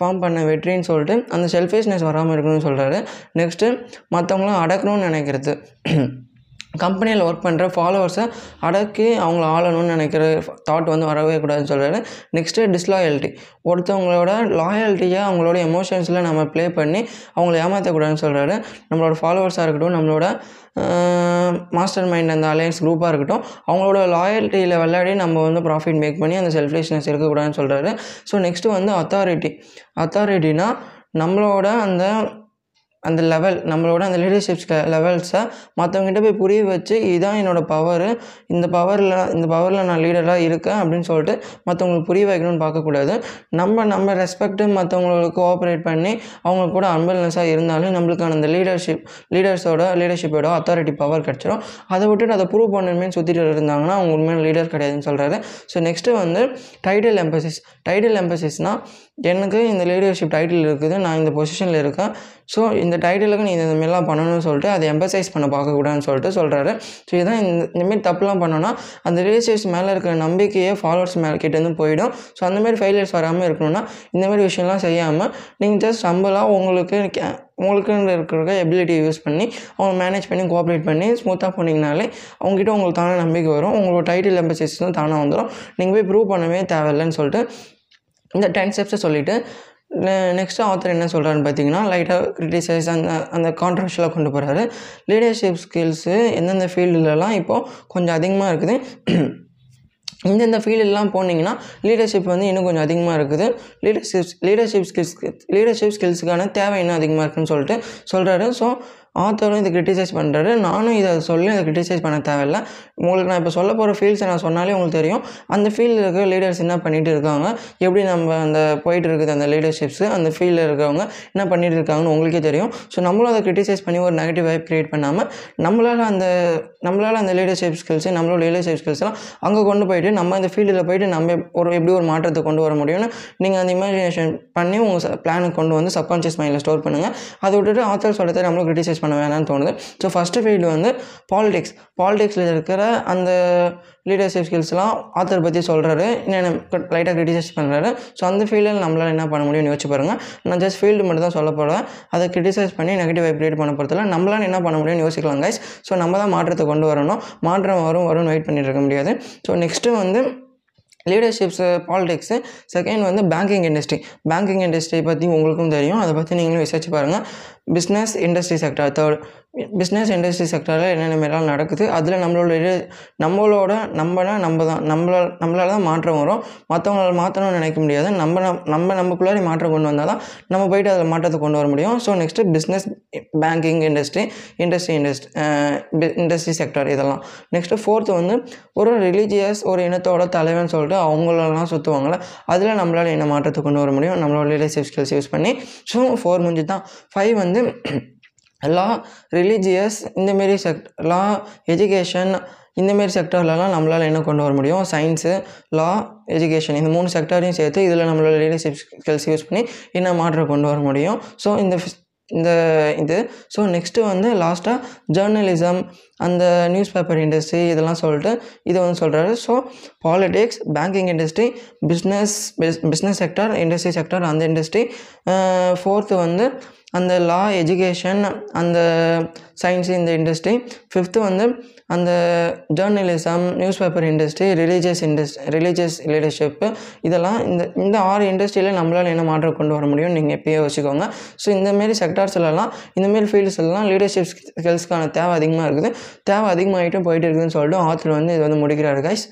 ஃபார்ம் பண்ண வெற்றின்னு சொல்லிட்டு அந்த செல்ஃபிஷ்னஸ் வராமல் இருக்கணும்னு சொல்கிறாரு நெக்ஸ்ட்டு மற்றவங்களும் அடக்கணும்னு நினைக்கிறது. கம்பெனியில் ஒர்க் பண்ணுற ஃபாலோவர்ஸை அடக்கி அவங்கள ஆளணும்னு நினைக்கிற தாட் வந்து வரவே கூடாதுன்னு சொல்கிறாரு நெக்ஸ்ட்டு டிஸ்லாயல்ட்டி ஒருத்தவங்களோட லாயல்ட்டியை அவங்களோட எமோஷன்ஸில் நம்ம ப்ளே பண்ணி அவங்கள ஏமாற்றக்கூடாதுன்னு சொல்கிறாரு நம்மளோட ஃபாலோவர்ஸாக இருக்கட்டும் நம்மளோட மாஸ்டர் மைண்ட் அந்த அலையன்ஸ் குரூப்பாக இருக்கட்டும் அவங்களோட லாயல்ட்டியில் விளையாடி நம்ம வந்து ப்ராஃபிட் மேக் பண்ணி அந்த செல்ஃப்லேஷ்னஸ் இருக்கக்கூடாதுன்னு சொல்கிறாரு ஸோ நெக்ஸ்ட்டு வந்து அத்தாரிட்டி அத்தாரிட்டினா நம்மளோட அந்த அந்த லெவல் நம்மளோட அந்த லீடர்ஷிப்ஸ் லெவல்ஸை மற்றவங்ககிட்ட போய் புரிய வச்சு இதுதான் என்னோடய பவரு இந்த பவரில் இந்த பவரில் நான் லீடராக இருக்கேன் அப்படின்னு சொல்லிட்டு மற்றவங்களுக்கு புரிய வைக்கணும்னு பார்க்கக்கூடாது. நம்ம நம்ம ரெஸ்பெக்ட்டு மற்றவங்களுக்கு கோஆப்ரேட் பண்ணி அவங்க கூட அன்பல்னஸாக இருந்தாலும் நம்மளுக்கான அந்த லீடர்ஷிப் லீடர்ஸோட லீடர்ஷிப்போட அத்தாரிட்டி பவர் கிடச்சிரும். அதை விட்டுட்டு அதை ப்ரூவ் பண்ணணுமே சுற்றிட்டு இருந்தாங்கன்னா அவங்க உண்மையான லீடர் கிடையாதுன்னு சொல்கிறாரு ஸோ நெக்ஸ்ட்டு வந்து டைடல் எம்பசிஸ் டைடல் எம்பசிஸ்னால் எனக்கு இந்த லீடர்ஷிப் டைட்டில் இருக்குது நான் இந்த பொசிஷனில் இருக்கேன். ஸோ இந்த டைட்டிலுக்கு நீ இந்த மாதிரிலாம் பண்ணணும்னு சொல்லிட்டு அதை எம்பசைஸ் பண்ண பார்க்கக்கூடாதுன்னு சொல்லிட்டு சொல்கிறாரு ஸோ இதான் இந்த இந்தமாரி தப்புலாம் பண்ணோன்னா அந்த ரிலேஷன்ஸ் மேலே இருக்கிற நம்பிக்கையே ஃபாலோவர்ஸ் மேலே கிட்டேருந்து போயிடும். ஸோ அந்தமாரி ஃபெயிலியர்ஸ் வராமல் இருக்கணும்னா இந்தமாரி விஷயம்லாம் செய்யாமல் நீங்கள் ஜஸ்ட் சம்பளாக உங்களுக்கு கே- உங்களுக்குன்னு இருக்கிற எபிலிட்டி யூஸ் பண்ணி அவங்க மேனேஜ் பண்ணி கோஆப்ரேட் பண்ணி ஸ்மூத்தாக போனீங்கனாலே அவங்ககிட்ட உங்களுக்கு தானே நம்பிக்கை வரும். உங்களோட டைட்டில் எம்பசைஸும் தானாக வந்துடும் நீங்கள் போய் ப்ரூவ் பண்ணவே தேவையில்லைன்னு சொல்லிட்டு இந்த டென் ஸ்டெப்ஸை சொல்லிவிட்டு நெக்ஸ்ட்டு ஆத்தர் என்ன சொல்கிறாருன்னு பார்த்தீங்கன்னா லைட்டாக கிரிட்டிசைஸ் அந்த அந்த கான்ட்ரவர்ஷியலாக கொண்டு போகிறாரு லீடர்ஷிப் ஸ்கில்ஸு எந்தெந்த ஃபீல்டுலலாம் இப்போது கொஞ்சம் அதிகமாக இருக்குது. இந்தந்த ஃபீல்டெல்லாம் போனீங்கன்னா லீடர்ஷிப் வந்து இன்னும் கொஞ்சம் அதிகமாக இருக்குது. லீடர்ஷிப் லீடர்ஷிப் ஸ்கில்ஸ் லீடர்ஷிப் ஸ்கில்ஸுக்கான தேவை இன்னும் அதிகமாக இருக்குன்னு சொல்லிட்டு சொல்கிறாரு ஸோ ஆத்தரும் இதை கிரிட்டிசைஸ் பண்ணுறாரு நானும் இதை சொல்லி இதை கிரிட்டிசைஸ் பண்ண தேவையில்ல. உங்களுக்கு நான் இப்போ சொல்ல போகிற ஃபீல்ட்ஸை நான் சொன்னாலே உங்களுக்கு தெரியும். அந்த ஃபீல்டில் இருக்கிற லீடர்ஸ் என்ன பண்ணிகிட்டு இருக்காங்க? எப்படி நம்ம அந்த போயிட்டு இருக்குது அந்த லீடர்ஷிப்ஸு அந்த ஃபீல்டில் இருக்கிறவங்க என்ன பண்ணிகிட்டு இருக்காங்கன்னு உங்களுக்கே தெரியும். ஸோ நம்மளும் அதை கிரிட்டிசைஸ் பண்ணி ஒரு நெகட்டிவ் வைப் க்ரியேட் பண்ணாமல் நம்மளால் அந்த நம்மளால் அந்த லீடர்ஷிப் ஸ்கில்ஸு நம்மளோட லீடர்ஷிப் ஸ்கில்ஸ்லாம் அங்கே கொண்டு போயிட்டு நம்ம அந்த ஃபீல்டில் போயிட்டு நம்ம ஒரு எப்படி ஒரு மாற்றத்தை கொண்டு வர முடியும்னு நீங்கள் அந்த இமேஜினேஷன் பண்ணி உங்கள் பிளானுக்கு கொண்டு வந்து சப்கான்ஷியஸ் மைண்டில் ஸ்டோர் பண்ணுங்கள் அதை விட்டுட்டு ஆத்தர் சொல்கிறத நம்மளும் கிரிட்டிசைஸ் பண்ண வேணாம்னு தோணுது. ஸோ ஃபஸ்ட்டு ஃபீல்டு வந்து பாலிடிக்ஸ் பாலிடிக்ஸில் இருக்கிற அந்த லீடர்ஷிப் ஸ்கில்ஸ்லாம் ஆத்தர் பற்றி சொல்கிறாரு என்ன லைட்டாக கிரிட்டிசைஸ் பண்ணுறாரு ஸோ அந்த ஃபீல்டில் நம்மளால் என்ன பண்ண முடியும்னு யோசிச்சு பாருங்கள் நான் ஜஸ்ட் ஃபீல்டு மட்டும் தான் சொல்ல போகிறேன் அதை கிரிட்டிசைஸ் பண்ணி நெகட்டிவ் வைப் கிரியேட் பண்ண போகிறதுல நம்மளால் என்ன பண்ண முடியும்னு யோசிக்கலாம் கைஸ் ஸோ நம்ம தான் மாற்றத்தை கொண்டு வரணும். மாற்றம் வரும் வரும்னு வெயிட் பண்ணிட்டு இருக்க முடியாது. ஸோ நெக்ஸ்ட்டு வந்து லீடர்ஷிப்ஸு பாலிடிக்ஸு செகண்ட் வந்து பேங்கிங் இண்டஸ்ட்ரி பேங்கிங் இண்டஸ்ட்ரி பற்றி உங்களுக்கும் தெரியும். அதை பற்றி நீங்களும் விசாரிச்சு பாருங்கள் business industry sector third business industry செக்டரில் என்னென்ன மாரிலாம் நடக்குது அதில் நம்மளோட நம்மளோட நம்மனா நம்ம தான் நம்மளால் நம்மளால தான் மாற்றம் வரும். மற்றவங்களால் மாற்றணும்னு நினைக்க முடியாது. நம்ம நம்- நம்ம நமக்குள்ளாரி மாற்றம் கொண்டு வந்தால் தான் நம்ம போயிட்டு அதில் மாற்றத்தை கொண்டு வர முடியும். So next business banking industry industry industry industry sector இதெல்லாம். நெக்ஸ்ட்டு ஃபோர்த்து வந்து ஒரு ரிலீஜியஸ் ஒரு இனத்தோட தலைவன் சொல்லிட்டு அவங்களெல்லாம் சுற்றுவாங்கள்ல அதில் நம்மளால் என்ன மாற்றத்தை கொண்டு வர முடியும்? நம்மளோட ரிலேஷிப் ஸ்கில்ஸ் யூஸ் பண்ணி ஸோ ஃபோர் முடிஞ்சு தான் ஃபைவ் வந்து லா ரிலீஜியஸ் இந்தமாரி செக்ட் லா எஜுகேஷன் இந்தமாரி செக்டர்லலாம் நம்மளால் என்ன கொண்டு வர முடியும்? சயின்ஸு லா எஜுகேஷன் இந்த மூணு செக்டரையும் சேர்த்து இதில் நம்மளோட லீடர்ஷிப் ஸ்கில்ஸ் யூஸ் பண்ணி என்ன மாற்றம் கொண்டு வர முடியும்? ஸோ இந்த இந்த இது. ஸோ நெக்ஸ்ட்டு வந்து லாஸ்ட்டாக ஜேர்னலிசம் அந்த நியூஸ் பேப்பர் இண்டஸ்ட்ரி இதெல்லாம் சொல்லிட்டு இதை வந்து சொல்கிறாரு so politics banking industry business business sector industry sector அந்த இண்டஸ்ட்ரி ஃபோர்த்து வந்து அந்த லா எஜுகேஷன் அந்த சயின்ஸ் இந்த இண்டஸ்ட்ரி ஃபிஃப்த்து வந்து அந்த journalism news paper industry religious industry religious leadership இதெல்லாம் இந்த இந்த ஆறு இண்டஸ்ட்ரியில் நம்மளால் என்ன மாற்றம் கொண்டு வர முடியும் நீங்கள் எப்பயோ வச்சுக்கோங்க ஸோ இந்தமாரி செக்டார்ஸ்லலாம் இந்தமாரி ஃபீல்ட்ஸ்லாம் லீடர்ஷிப் ஸ்கில்ஸ்க்கான தேவை அதிகமாக இருக்குது. தேவை அதிகமாகிட்டும் போயிட்டு இருக்குதுன்னு சொல்லிட்டு ஆத்தர் வந்து இது வந்து முடிக்கிறாரு கைஸ்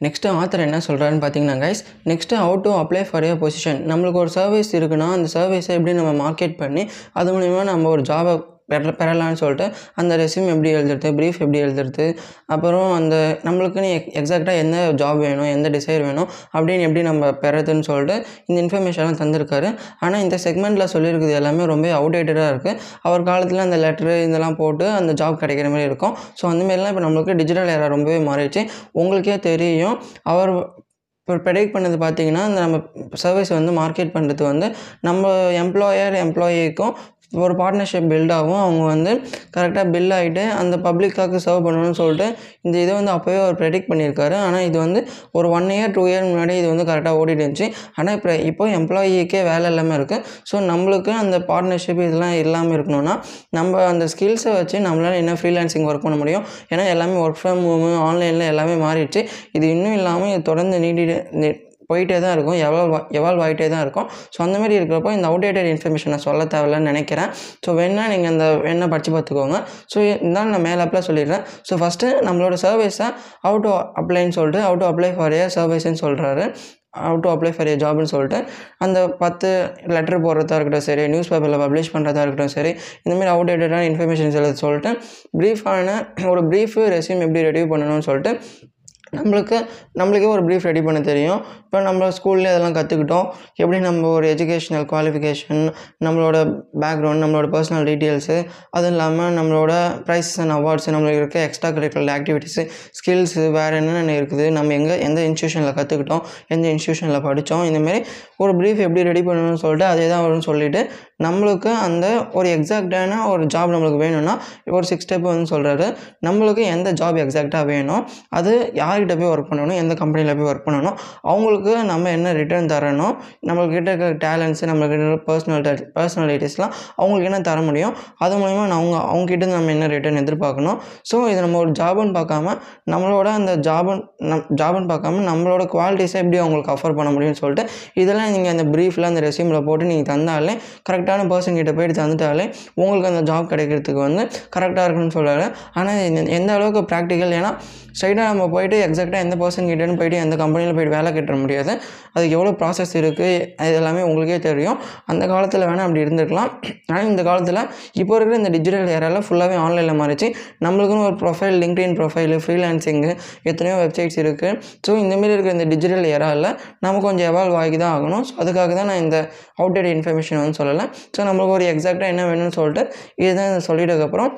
நெக்ஸ்ட்டு ஆத்தர் என்ன சொல்கிறாருன்னு பார்த்தீங்கன்னா guys next how to apply for a position நம்மளுக்கு ஒரு சர்வீஸ் இருக்குன்னா அந்த சர்வீஸை எப்படி நம்ம மார்க்கெட் பண்ணி அது மூலிமா நம்ம ஒரு ஜாபை பெற பெறலாம்னு சொல்லிட்டு அந்த ரெஸ்யூம் எப்படி எழுதுறது ப்ரீஃப் எப்படி எழுதுறது அப்புறம் அந்த நம்மளுக்குன்னு எக் எக்ஸாக்டாக எந்த ஜாப் வேணும் எந்த டிசைர் வேணும் அப்படின்னு எப்படி நம்ம பெறதுன்னு சொல்லிட்டு இந்த இன்ஃபர்மேஷன்லாம் தந்திருக்காரு. ஆனால் இந்த செக்மெண்ட்டில் சொல்லியிருக்குது எல்லாமே ரொம்ப அவுடேட்டடாக இருக்குது அவர் காலத்தில் அந்த லெட்ரு இதெல்லாம் போட்டு அந்த ஜாப் கிடைக்கிற மாதிரி இருக்கும். ஸோ அந்தமாரிலாம் இப்போ நம்மளுக்கு டிஜிட்டல் ஏரா ரொம்பவே மாறிடுச்சு. உங்களுக்கே தெரியும் அவர் இப்போ ப்ரெடிக்ட் பண்ணது பார்த்தீங்கன்னா இந்த நம்ம சர்வீஸ் வந்து மார்க்கெட் பண்ணுறது வந்து நம்ம எம்ப்ளாயர் எம்ப்ளாயிக்கும் ஒரு பார்ட்னர்ஷிப் பில்ட் ஆகும். அவங்க வந்து கரெக்டாக பில் ஆகிட்டு அந்த பப்ளிக்காக சர்வ் பண்ணணும்னு சொல்லிட்டு இந்த இதை வந்து அப்போவே அவர் ப்ரெடிக்ட் பண்ணியிருக்காரு. ஆனால் இது வந்து ஒரு ஒன் இயர் டூ இயர் முன்னாடி இது வந்து கரெக்டாக ஓடிட்டு இருந்துச்சு. ஆனால் இப்போ இப்போ எம்ப்ளாயிக்கே வேலை இல்லாமல் இருக்குது ஸோ நம்மளுக்கு அந்த பார்ட்னர்ஷிப் இதெல்லாம் இல்லாமல் இருக்கணும்னா நம்ம அந்த ஸ்கில்ஸை வச்சு நம்மளால் என்ன ஃப்ரீலான்சிங் ஒர்க் பண்ண முடியும்? ஏன்னா எல்லாமே ஒர்க் ஃப்ரம் ஹோமு ஆன்லைனில் எல்லாமே மாறிடுச்சு. இது இன்னும் இல்லாமல் இது தொடர்ந்து நீடிட்டு போயிட்டே தான் இருக்கும் எவால்வ் எவால்வ் ஆகிட்டே தான் இருக்கும். ஸோ அந்த மாதிரி இருக்கிறப்போ இந்த அவுடேட்டட் இன்ஃபர்மேஷன் நான் சொல்ல தேவையில்லன்னு நினைக்கிறேன். ஸோ வேணால் நீங்கள் அந்த வேணால் படித்து பார்த்துக்கோங்க. ஸோ இருந்தாலும் நான் மேலே அப்ளை சொல்லிடுறேன். ஸோ ஃபஸ்ட்டு நம்மளோட சர்வீஸை அவுட் டு அப்ளைன்னு சொல்லிட்டு how to apply for a சர்வீஸ்ன்னு சொல்கிறாரு how to apply for a ஜாப்னு சொல்லிட்டு அந்த பத்து லெட்டர் போடுறதா இருக்கட்டும் சரி நியூஸ் பேப்பரில் பப்ளிஷ் பண்ணுறதா இருக்கட்டும் சரி இந்தமாரி அவுடேட்டடான இன்ஃபர்மேஷன்ஸ் எழுத சொல்லிட்டு ப்ரீஃபான ஒரு ப்ரீஃபு ரெஸ்யூம் எப்படி ரெடியூ பண்ணணும்னு சொல்லிட்டு நம்மளுக்கு நம்மளுக்கே ஒரு ப்ரீஃப் ரெடி பண்ண தெரியும். இப்போ நம்ம ஸ்கூல்லே அதெல்லாம் கற்றுக்கிட்டோம் எப்படி நம்ம ஒரு எஜுகேஷ்னல் குவாலிஃபிகேஷன் நம்மளோட பேக்ரவுண்ட் நம்மளோட பர்சனல் டீட்டெயில்ஸு அதுவும் இல்லாமல் நம்மளோட ப்ரைஸஸ் அண்ட் அவார்ட்ஸு நம்மளுக்கு இருக்க எக்ஸ்ட்ரா கரிக்குலர் ஆக்டிவிட்டீஸு ஸ்கில்ஸு வேறு என்னென்ன இருக்குது நம்ம எங்கே எந்த இன்ஸ்டியூஷனில் கற்றுக்கிட்டோம் எந்த இன்ஸ்டியூஷனில் படித்தோம் இந்தமாரி ஒரு ப்ரீஃப் எப்படி ரெடி பண்ணணும்னு சொல்லிட்டு அதே தான் வரும்னு சொல்லிவிட்டு நம்மளுக்கு அந்த ஒரு எக்ஸாக்டான ஒரு ஜாப் நம்மளுக்கு வேணும்னா ஒரு சிக்ஸ் ஸ்டெப் வந்து சொல்கிறாரு நம்மளுக்கு எந்த ஜாப் எக்ஸாக்டாக வேணும் அது யார்கிட்ட போய் ஒர்க் பண்ணணும் எந்த கம்பெனியில் போய் ஒர்க் பண்ணணும் அவங்களுக்கு நம்ம என்ன ரிட்டர்ன் தரணும் நம்மள்கிட்ட இருக்க டேலண்ட்ஸு நம்மள்கிட்ட இருக்க பர்சனல் பர்சனாலிட்டிஸ்லாம் அவங்களுக்கு என்ன தர முடியும் அது மூலிமா அவங்க அவங்ககிட்ட நம்ம என்ன ரிட்டர்ன் எதிர்பார்க்கணும். ஸோ இது நம்ம ஒரு ஜாபுன்னு பார்க்காம நம்மளோட அந்த ஜாபன் நம் ஜாபுன்னு பார்க்காம நம்மளோட குவாலிட்டிஸை எப்படி அவங்களுக்கு அஃபர் பண்ண முடியும்னு சொல்லிட்டு இதெல்லாம் நீங்கள் அந்த ப்ரீஃபில் அந்த ரெசியூமில் போட்டு நீங்கள் தந்தாலே கரெக்டான பர்சன் கிட்ட போயிட்டு தந்துட்டாலே உங்களுக்கு அந்த ஜாப் கிடைக்கிறதுக்கு வந்து கரெக்டாக இருக்குன்னு சொல்லலை. ஆனால் எந்த அளவுக்கு ப்ராக்டிக்கல் ஏன்னா ஸ்ட்ரைட்டாக நம்ம போயிட்டு எக்ஸாக்டாக எந்த பர்சன் கிட்டேன்னு போயிட்டு எந்த கம்பெனியில் போயிட்டு வேலை கட்ட முடியாது. அதுக்கு எவ்வளோ ப்ராசஸ் இருக்குது அது எல்லாமே உங்களுக்கே தெரியும். அந்த காலத்தில் வேணால் அப்படி இருந்திருக்கலாம். ஆனால் இந்த காலத்தில் இப்போ இருக்கிற இந்த டிஜிட்டல் ஏரியாவில் ஃபுல்லாகவே ஆன்லைனில் மாறிச்சு. நம்மளுக்குன்னு ஒரு ப்ரொஃபைல் லிங்க்டின் ப்ரொஃபைலு ஃப்ரீலான்சிங்கு எத்தனையோ வெப்சைட்ஸ் இருக்குது ஸோ இந்தமாரி இருக்கிற இந்த டிஜிட்டல் ஏரியாவில் நம்ம கொஞ்சம் எவால்வ் ஆகி தான் ஆகணும். ஸோ அதுக்காக தான் நான் இந்த அவுடேட் இன்ஃபர்மேஷன் வந்து சொல்லலை. ஸோ நம்மளுக்கு ஒரு எக்ஸாக்டாக என்ன வேணும்னு சொல்லிட்டு இதுதான் சொல்லிட்டதுக்கப்புறம்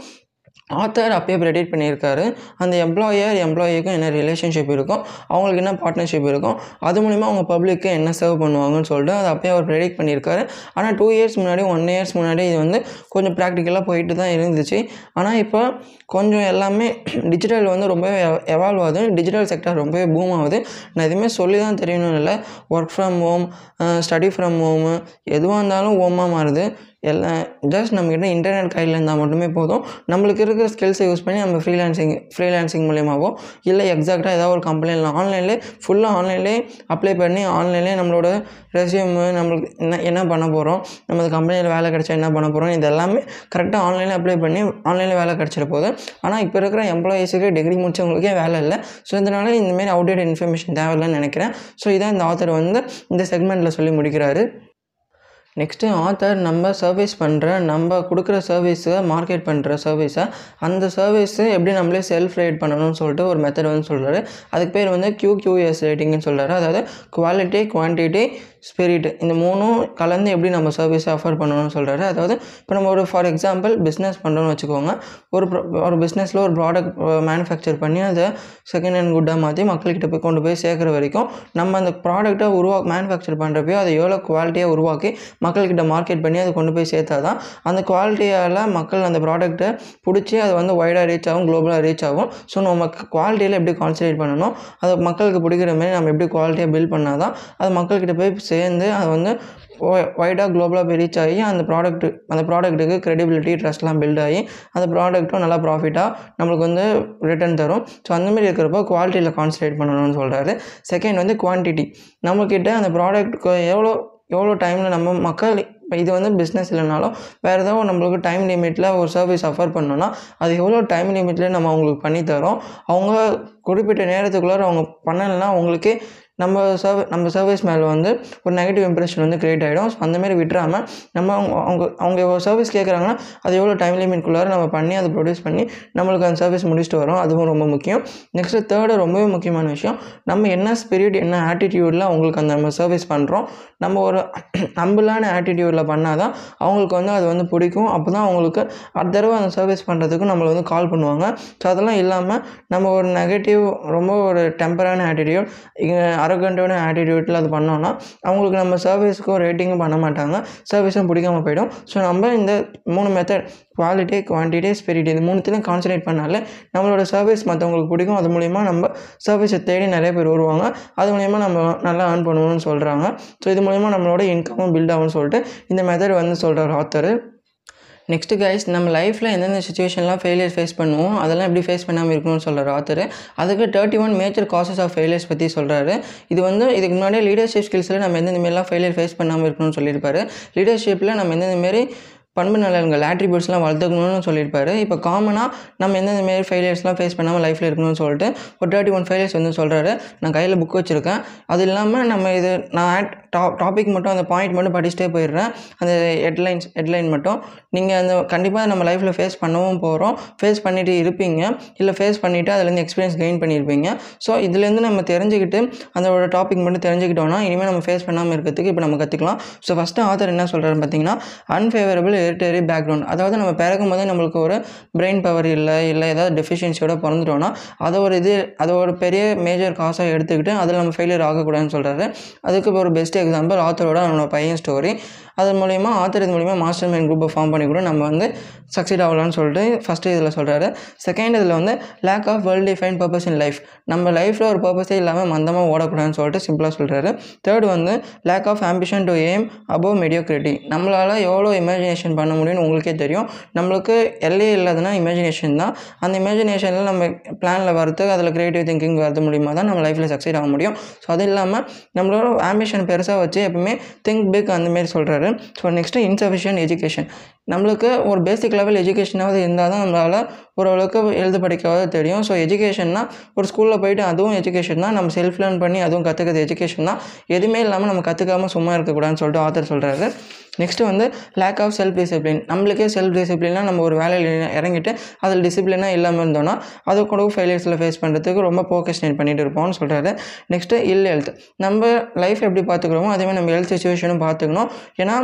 ஆத்தர் அப்பயே ப்ரெடிட் பண்ணியிருக்காரு. அந்த எம்ப்ளாயர் எம்ப்ளாயிக்கும் என்ன ரிலேஷன்ஷிப் இருக்கும் அவங்களுக்கு என்ன பார்ட்னர்ஷிப் இருக்கும் அது மூலிமா அவங்க பப்ளிக்கு என்ன சர்வ் பண்ணுவாங்கன்னு சொல்லிட்டு அதை அப்பயே அவர் ப்ரெடிக்ட் பண்ணியிருக்காரு. ஆனால் டூ இயர்ஸ் முன்னாடி ஒன் இயர்ஸ் முன்னாடி இது வந்து கொஞ்சம் ப்ராக்டிக்கலாக போயிட்டு தான் இருந்துச்சு. ஆனால் இப்போ கொஞ்சம் எல்லாமே டிஜிட்டல் வந்து ரொம்பவே எவால்வ் ஆகுது. டிஜிட்டல் செக்டர் ரொம்பவே பூம் ஆகுது. நான் எதுவுமே சொல்லி தான் தெரியணும் இல்லை. Work from home study from home எதுவாக இருந்தாலும் ஹோமாக மாறுது. எல்லாம் ஜஸ்ட் நம்மக்கிட்ட இன்டர்நெட் கையில் இருந்தால் மட்டுமே போதும். நம்மளுக்கு இருக்கிற ஸ்கில்ஸை யூஸ் பண்ணி நம்ம ஃப்ரீலான்சிங் ஃப்ரீலான்சிங் மூலியமாகவோ இல்லை எக்ஸாக்டாக ஏதாவது ஒரு கம்பெனியில் ஆன்லைன்லேயே ஃபுல்லாக ஆன்லைன்லேயே அப்ளை பண்ணி ஆன்லைன்லேயே நம்மளோட ரெஸ்யூமு நம்மளுக்கு என்ன என்ன பண்ண போகிறோம் நம்ம கம்பெனியில் வேலை கிடச்சா என்ன பண்ண போகிறோம் இது எல்லாமே கரெக்டாக ஆன்லைனில் அப்ளை பண்ணி ஆன்லைனில் வேலை கிடச்சிட போகுது. ஆனால் இப்போ இருக்கிற எம்ப்ளாயீஸுக்கு டிகிரி முடிச்சவங்களுக்கே வேலை இல்லை. ஸோ இதனால் இந்தமாரி அவுடேட் இன்ஃபர்மேஷன் தேவையில்லைன்னு நினைக்கிறேன். ஸோ இதான் இந்த ஆத்தர் வந்து இந்த செக்மெண்ட்டில் சொல்லி முடிக்கிறாரு. நெக்ஸ்ட்டு ஆத்தர் நம்ம சர்வீஸ் பண்ணுற நம்ம கொடுக்குற சர்வீஸை மார்க்கெட் பண்ணுற சர்வீஸை அந்த சர்வீஸு எப்படி நம்மளே செல்ஃப் ரேட் பண்ணணும்னு சொல்லிட்டு ஒரு மெத்தட் வந்து சொல்கிறாரு அதுக்கு பேர் வந்து QQS ரேட்டிங்னு சொல்கிறாரு அதாவது குவாலிட்டி குவான்டிட்டி ஸ்பிரிட் இந்த மூணும் கலந்து எப்படி நம்ம சர்வீஸை ஆஃபர் பண்ணணும்னு சொல்கிறாரு அதாவது இப்போ நம்ம ஒரு ஃபார் எக்ஸாம்பிள் பிஸ்னஸ் பண்ணுறோம்னு வச்சுக்கோங்க. ஒரு ஒரு பிஸ்னஸில் ஒரு ப்ராடக்ட் மேனுஃபேக்சர் பண்ணி அதை செகண்ட் ஹேண்ட் குட்டாக மாற்றி மக்கள்கிட்ட போய் கொண்டு போய் சேர்க்குற வரைக்கும் நம்ம அந்த ப்ராடக்ட்டை உருவா மேனுஃபேக்சர் பண்ணுறப்போ அதை எவ்வளோ குவாலிட்டியாக உருவாக்கி மக்கள்கிட்ட மார்க்கெட் பண்ணி அதை கொண்டு போய் சேர்த்தா தான் அந்த குவாலிட்டியால் மக்கள் அந்த ப்ராடக்ட்டை பிடிச்சி அது வந்து ஒய்டாக ரீச் ஆகும் குளோபலாக ரீச் ஆகும். ஸோ நம்ம குவாலிட்டியில் எப்படி கான்சன்ட்ரேட் பண்ணணும்? அதை மக்களுக்கு பிடிக்கிற மாதிரி நம்ம எப்படி குவாலிட்டியாக பில்ட் பண்ணால் தான் அது மக்கள்கிட்ட போய் சேர்ந்து அது வந்து ஒய்டாக குளோபலாக போய் ரீச் ஆகி அந்த ப்ராடக்ட் அந்த ப்ராடக்ட்டுக்கு க்ரெடிபிலிட்டி ட்ரஸ்ட்லாம் பில்ட் ஆகி அந்த ப்ராடக்ட்டும் நல்லா ப்ராஃபிட்டாக நம்மளுக்கு வந்து ரிட்டர்ன் தரும். ஸோ அந்தமாரி இருக்கிறப்போ குவாலிட்டியில் கான்சன்ட்ரேட் பண்ணணும்னு சொல்கிறாரு செகண்ட் வந்து குவான்டிட்டி நம்மக்கிட்ட அந்த ப்ராடக்ட்டுக்கு எவ்வளோ எவ்வளோ டைமில் நம்ம மக்கள் இப்போ இது வந்து பிஸ்னஸ் இல்லைனாலும் வேறு ஏதாவது நம்மளுக்கு டைம் லிமிட்டில் ஒரு சர்வீஸ் ஆஃபர் பண்ணோன்னா அது எவ்வளோ டைம் லிமிட்லேயே நம்ம அவங்களுக்கு பண்ணித்தரோம். அவங்க குறிப்பிட்ட நேரத்துக்குள்ளார அவங்க பண்ணலைன்னா அவங்களுக்கே நம்ம சர்வ நம்ம சர்வீஸ் மேலே வந்து ஒரு நெகட்டிவ் இம்ப்ரெஷன் வந்து க்ரியேட் ஆகிடும் ஸோ அந்தமாரி விட்டுறாமல் நம்ம அவங்க அவங்க அவங்க சர்வீஸ் கேட்குறாங்கன்னா அது எவ்வளோ டைம் லிமிட்குள்ளார நம்ம பண்ணி அதை ப்ரொடியூஸ் பண்ணி நம்மளுக்கு அந்த சர்வீஸ் முடிச்சுட்டு வரோம். அதுவும் ரொம்ப முக்கியம். நெக்ஸ்ட்டு தேர்டு ரொம்பவே முக்கியமான விஷயம். நம்ம என்ன ஸ்பிரிட் என்ன ஆட்டிடியூடில் அவங்களுக்கு அந்த நம்ம சர்வீஸ் பண்ணுறோம் நம்ம ஒரு ஹம்பிளான ஆட்டிடியூடில் பண்ணால் தான் அவங்களுக்கு வந்து அது வந்து பிடிக்கும். அப்போ தான் அவங்களுக்கு அடுத்த தடவை அந்த சர்வீஸ் பண்ணுறதுக்கு நம்மளை வந்து கால் பண்ணுவாங்க. ஸோ அதெல்லாம் இல்லாமல் நம்ம ஒரு நெகட்டிவ் ரொம்ப ஒரு டெம்பரான ஆட்டிடியூட் அரகண்டான ஆட்டிடியூட்டில் அது பண்ணோன்னா அவங்களுக்கு நம்ம சர்வீஸ்க்கும் ரேட்டிங்கும் பண்ண மாட்டாங்க. சர்வீஸும் பிடிக்காம போயிடும். ஸோ நம்ம இந்த மூணு மெத்தட் குவாலிட்டி குவான்டிட்டி ஸ்பிரிட் இது மூணுத்தையும் கான்சன்ட்ரேட் பண்ணாலே நம்மளோட சர்வீஸ் மற்றவங்களுக்கு பிடிக்கும். அது மூலிமா நம்ம சர்வீஸை தேடி நிறைய பேர் வருவாங்க. அது மூலிமா நம்ம நல்லா ஏர்ன் பண்ணுவோம்னு சொல்கிறாங்க ஸோ இது மூலிமா நம்மளோட இன்கமும் பில்ட் ஆகும்னு சொல்லிட்டு இந்த மெத்தட் வந்து சொல்கிறார் ஆத்தர் நெக்ஸ்ட்டு கைஸ் நம்ம லைஃப்பில் எந்தெந்த சுச்சுவேஷன்லாம் ஃபெயிலியர் ஃபேஸ் பண்ணுவோம் அதெல்லாம் எப்படி ஃபேஸ் பண்ணாமல் இருக்கணும்னு சொல்கிறார் ஆத்தர் அதுக்கு thirty one major causes of failures பற்றி சொல்கிறாரு இது வந்து இதுக்கு முன்னாடியே லீடர்ஷிப் ஸ்கில்ஸில் நம்ம எந்தெந்த மாரிலாம் ஃபெயிலியர் ஃபேஸ் பண்ணாமல் இருக்கணும்னு சொல்லியிருப்பாரு. லீடர்ஷிப்பில் நம்ம எந்தெந்த மாரி பண்பு நலன்கள் ஆட்ரிபியூட்ஸ்லாம் வளர்த்துக்கணும்னு சொல்லியிருப்பாரு. இப்போ காமனாக நம்ம எந்தெந்த மாரி ஃபெயிலியர்ஸ்லாம் ஃபேஸ் பண்ணாமல் லைஃப்பில் இருக்கணும்னு சொல்லிட்டு ஒரு தேர்ட்டி ஒன் ஃபெயிலியர்ஸ் வந்து சொல்கிறாரு நான் கையில் புக் வச்சுருக்கேன். அது இல்லாமல் நம்ம இது நான் ஆட் டாப் டாபிக் மட்டும் அந்த பாயிண்ட் மட்டும் படிச்சுட்டே போயிடுறேன். அந்த ஹெட்லைன்ஸ் ஹெட்லைன் மட்டும். நீங்கள் அந்த கண்டிப்பாக நம்ம லைஃப்பில் ஃபேஸ் பண்ணவும் போகிறோம் ஃபேஸ் பண்ணிட்டு இருப்பீங்க. இல்லை ஃபேஸ் பண்ணிவிட்டு அதுலேருந்து எக்ஸ்பீரியன்ஸ் கெயின் பண்ணியிருப்பீங்க ஸோ இதுலேருந்து நம்ம தெரிஞ்சுக்கிட்டு அதோட டாபிக் மட்டும் தெரிஞ்சுக்கிட்டோம்னா இனிமேல் நம்ம ஃபேஸ் பண்ணாமல் இருக்கிறதுக்கு இப்போ நம்ம கற்றுக்கலாம் ஸோ ஃபஸ்ட்டு ஆத்தர் என்ன சொல்கிறாரு பார்த்தீங்கன்னா அன்ஃபேவரபிள் ஹெரிட்டரி பேக்ரவுண்ட் அதாவது நம்ம பிறக்கும் போதே நம்மளுக்கு ஒரு பிரெயின் பவர் இல்லை இல்லை ஏதாவது டெஃபிஷியன்சியோட பிறந்துட்டோம்னா அதை ஒரு இது அதை ஒரு பெரிய மேஜர் காசாக எடுத்துக்கிட்டு அதில் நம்ம ஃபெயிலியர் ஆகக்கூடாதுன்னு சொல்கிறாரு அதுக்கு ஒரு பெஸ்ட் எக்ஸாம்பிள் ஆத்தரோட நம்ம பையன் ஸ்டோரி அது மூலிமா ஆத்தர் இது மூலிமா மாஸ்டர் மைண்ட் குரூப்பை ஃபார்ம் பண்ணி கூட நம்ம வந்து சக்சீட் ஆகலாம்னு சொல்லிட்டு ஃபஸ்ட்டு இதில் சொல்கிறாரு செகண்ட் இதில் வந்து lack of well define purpose in life நம்ம லைஃப்பில் ஒரு பர்பஸே இல்லாமல் மந்தமாக ஓடக்கூடாதுன்னு சொல்லிட்டு சிம்பிளாக சொல்கிறாரு தேர்ட் வந்து lack of ambition to aim above mediocrity நம்மளால் எவ்வளோ இமேஜினேஷன் பண்ண முடியும்னு உங்களுக்கே தெரியும். நம்மளுக்கு எல்லையே இல்லாதனா இமேஜினேஷன் தான். அந்த இமேஜினேஷனில் நம்ம பிளானில் வரது அதில் க்ரியேட்டிவ் திங்கிங் வரது மூலிமா தான் நம்ம லைஃப்பில் சக்சீட் ஆக முடியும். ஸோ அது இல்லாமல் நம்மளோட ஆம்பிஷன் பெருசாக வச்சு எப்பவுமே திங்க் பிக் அந்தமாரி சொல்கிறாரு ஸோ நெக்ஸ்ட்டு இன்சஃபிஷியன்ட் எஜுகேஷன் நம்மளுக்கு ஒரு பேசிக் லெவல் எஜுகேஷனாவது இருந்தால் தான் நம்மளால் ஓரளவுக்கு எழுத படிக்காவது தெரியும். ஸோ எஜுகேஷன்னா ஒரு ஸ்கூலில் போயிட்டு அதுவும் எஜுகேஷன் தான். நம்ம செல்ஃப் லேர்ன் பண்ணி அதுவும் கற்றுக்கிறது எஜுகேஷன் தான். எதுவுமே இல்லாமல் நம்ம கற்றுக்காமல் சும்மா இருக்கக்கூடாதுன்னு சொல்லிட்டு ஆத்தர் சொல்கிறாரு நெக்ஸ்ட்டு வந்து லேக் ஆஃப் செல்ஃப் டிசிப்ளின் நம்மளுக்கே செல்ஃப் டிசிப்ளினாக நம்ம ஒரு வேலையில் இறங்கிட்டு அதில் டிசிப்ளினாக இல்லாமல் இருந்தோம்னா அது கூட ஃபெயிலியர்ஸில் ஃபேஸ் பண்ணுறதுக்கு ரொம்ப ப்ரோகஸ்னேட் பண்ணிட்டு இருப்போம்னு சொல்கிறாரு நெக்ஸ்ட்டு இல் ஹெல்த் நம்ம லைஃப் எப்படி பார்த்துக்கிறோமோ அதே மாதிரி நம்ம ஹெல்த் சுச்சுவேஷனும் பார்த்துக்கணும். ஏன்னா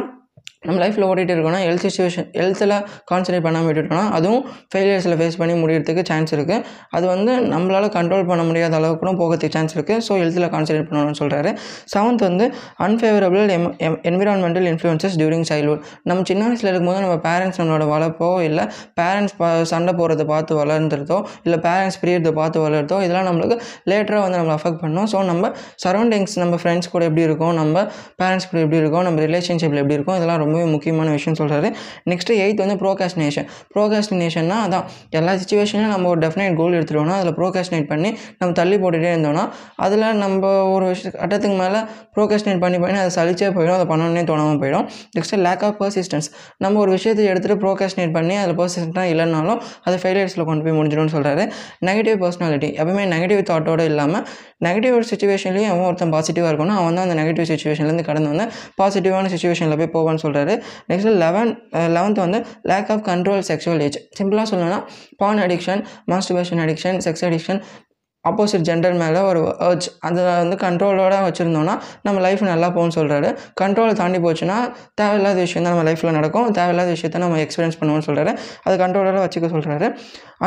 நம்ம லைஃப்பில் ஓடிட்டு இருக்கோம்னா ஹெல்த் சுச்சுவேஷன் ஹெல்த்தில் கான்சன்ட்ரேட் பண்ணாமல் விட்டுட்டோம்னா அதுவும் ஃபெயிலியர்ஸில் ஃபேஸ் பண்ணி முடியறதுக்கு சான்ஸ் இருக்குது அது வந்து நம்மளால் கண்ட்ரோல் பண்ண முடியாத அளவுக்கு கூட போகிறதுக்கு சான்ஸ் இருக்குது ஸோ ஹெல்த்தில் கான்சன்ட்ரேட் பண்ணணும்னு சொல்கிறாரு செவன்த் வந்து unfavourable um environmental influences during childhood நம்ம சின்ன வயசில் இருக்கும்போது நம்ம பேரண்ட்ஸ் நம்மளோட வளர்ப்போ இல்லை பேரண்ட்ஸ் சண்டை போகிறத பார்த்து வளர்ந்துறதோ இல்லை பேரண்ட்ஸ் பிரியறதை பார்த்து வளர்றதோ இதெல்லாம் நம்மளுக்கு லேட்டராக வந்து நம்மளை அஃபெக்ட் பண்ணோம். ஸோ நம்ம சரௌண்டிங்ஸ் நம்ம ஃப்ரெண்ட்ஸ் கூட எப்படி இருக்கோம் நம்ம பேரண்ட்ஸ் கூட எப்படி இருக்கோம் நம்ம ரிலேஷன்ஷிப்பில் எப்படி இருக்கோம் இதெல்லாம் ரொம்பவே முக்கியமான விஷயம் சொல்கிறாரு நெக்ஸ்ட்டு எயித் வந்து ப்ரோகாஸ்டினேஷன் ப்ரோகாஸ்டினேஷன்னா அதான் எல்லா சுச்சுவேஷன்லையும் நம்ம ஒரு டெஃபினைட் கோல் எடுத்துட்டோம்னா அதில் ப்ரோகாஸ்டினேட் பண்ணி நம்ம தள்ளி போட்டுகிட்டே இருந்தோம்னா அதில் நம்ம ஒரு விஷய கட்டத்துக்கு மேலே ப்ரோகாஸ்டினேட் பண்ணி பண்ணி அதை சளிச்சே போயிடும் அதை பண்ணணுன்னே தோணாமல் போயிடும். நெக்ஸ்ட்டு லேக் ஆஃப் பர்சிஸ்டன்ஸ் நம்ம ஒரு விஷயத்தை எடுத்துகிட்டு ப்ரோகாஸ்டினேட் பண்ணி அதில் பர்சிஸ்டண்ட்டாக இல்லைனாலும் அது ஃபெயிலியர்ஸில் கொண்டு போய் முடிஞ்சிடும்னு சொல்கிறாரு நெகட்டிவ் பர்சனாலிட்டி எப்பவுமே நெகட்டிவ் தாட்டோடு இல்லாமல் நெகட்டிவ் சுச்சுவேஷன்லேயும் அவன் ஒருத்தன் பாசிட்டிவாக இருக்கணும் அவன் தான் அந்த நெகட்டிவ் சுச்சுவேஷன்லேருந்து கடந்து வந்து பாசிட்டிவான சுச்சுவேஷனில் போய் போவான்னு சொல்கிறாரு நெக்ஸ்ட் லெவன் லெவன்த் வந்து lack of control sexual age சிம்பிளாக சொல்லணும்னா porn addiction masturbation addiction sex addiction opposite gender மேலே ஒரு அர்ஜ் அதை வந்து கண்ட்ரோலோட வச்சுருந்தோன்னா நம்ம லைஃப் நல்லா போகும்னு சொல்கிறாரு கண்ட்ரோல் தாண்டி போச்சுன்னா தேவையில்லாத விஷயம் தான் நம்ம லைஃப்பில் நடக்கும். தேவையில்லாத விஷயத்த நம்ம எக்ஸ்பீரியன்ஸ் பண்ணுவோம்னு சொல்கிறாரு அது கண்ட்ரோலோட வச்சுக்க சொல்கிறாரு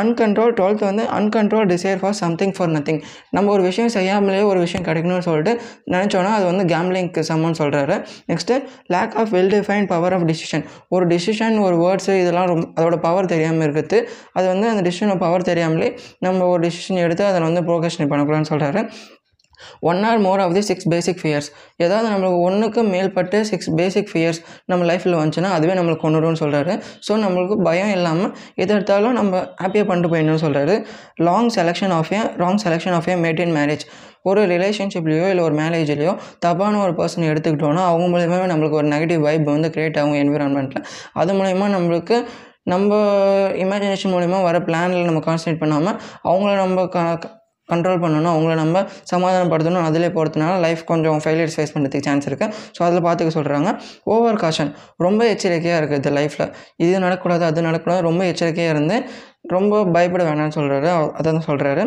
அன்கண்ட்ரோல் டுவெல்த் வந்து uncontrol desire for something for nothing நம்ம ஒரு விஷயம் செய்யாமலே ஒரு விஷயம் கிடைக்கணும்னு சொல்லிட்டு நினச்சோன்னா அது வந்து கேம்லிங்க்கு சம்மன் சொல்கிறாரு next lack of well define power of decision ஒரு டிசிஷன் ஒரு வேர்ட்ஸு இதெல்லாம் ரொம்ப அதோட பவர் தெரியாமல் இருக்குது. அது வந்து அந்த டிசிஷனோட பவர் தெரியாமலே நம்ம ஒரு டிசிஷன் எடுத்து அதில் வந்து ப்ரோகஷன் பண்ணக்கூடாதுன்னு சொல்கிறாரு one or more of the six basic fears ஏதாவது நம்மளுக்கு ஒன்றுக்கு மேல்பட்டு சிக்ஸ் பேசிக் ஃபியர்ஸ் நம்ம லைஃப்பில் வந்துச்சுன்னா அதுவே நம்மளுக்கு கொண்டுடும்னு சொல்கிறாரு ஸோ நம்மளுக்கு பயம் இல்லாமல் எது எடுத்தாலும் நம்ம ஹாப்பியாக பண்ணிட்டு போயிடணும்னு சொல்கிறாரு wrong selection of a wrong selection of a mate in marriage ஒரு ரிலேஷன்ஷிப்லேயோ இல்லை ஒரு மேரேஜ்லேயோ தப்பான ஒரு பர்சன் எடுத்துக்கிட்டோன்னா அவங்க மூலியமாகவே நம்மளுக்கு ஒரு நெகட்டிவ் வைப் வந்து க்ரியேட் ஆகும் என்விரான்மெண்ட்டில் அது மூலயமா நம்மளுக்கு நம்ம இமேஜினேஷன் மூலிமா வர பிளானில் நம்ம கான்சன்ட்ரேட் பண்ணாமல் அவங்கள நம்ம க கண்ட்ரோல் பண்ணணும் அவங்கள நம்ம சமாதானப்படுத்தணும். அதிலே போகிறதுனால லைஃப் கொஞ்சம் ஃபெயிலியர்ஸ் ஃபேஸ் பண்ணுறதுக்கு சான்ஸ் இருக்குது ஸோ அதில் பார்த்துக்க சொல்கிறாங்க ஓவர் காஷன் ரொம்ப எச்சரிக்கையாக இருக்குது லைஃப்பில் இது நடக்கக்கூடாது அது நடக்கக்கூடாது. ரொம்ப எச்சரிக்கையாக இருந்து ரொம்ப பயப்பட வேணாம்னு சொல்கிறாரு அதான் சொல்கிறாரு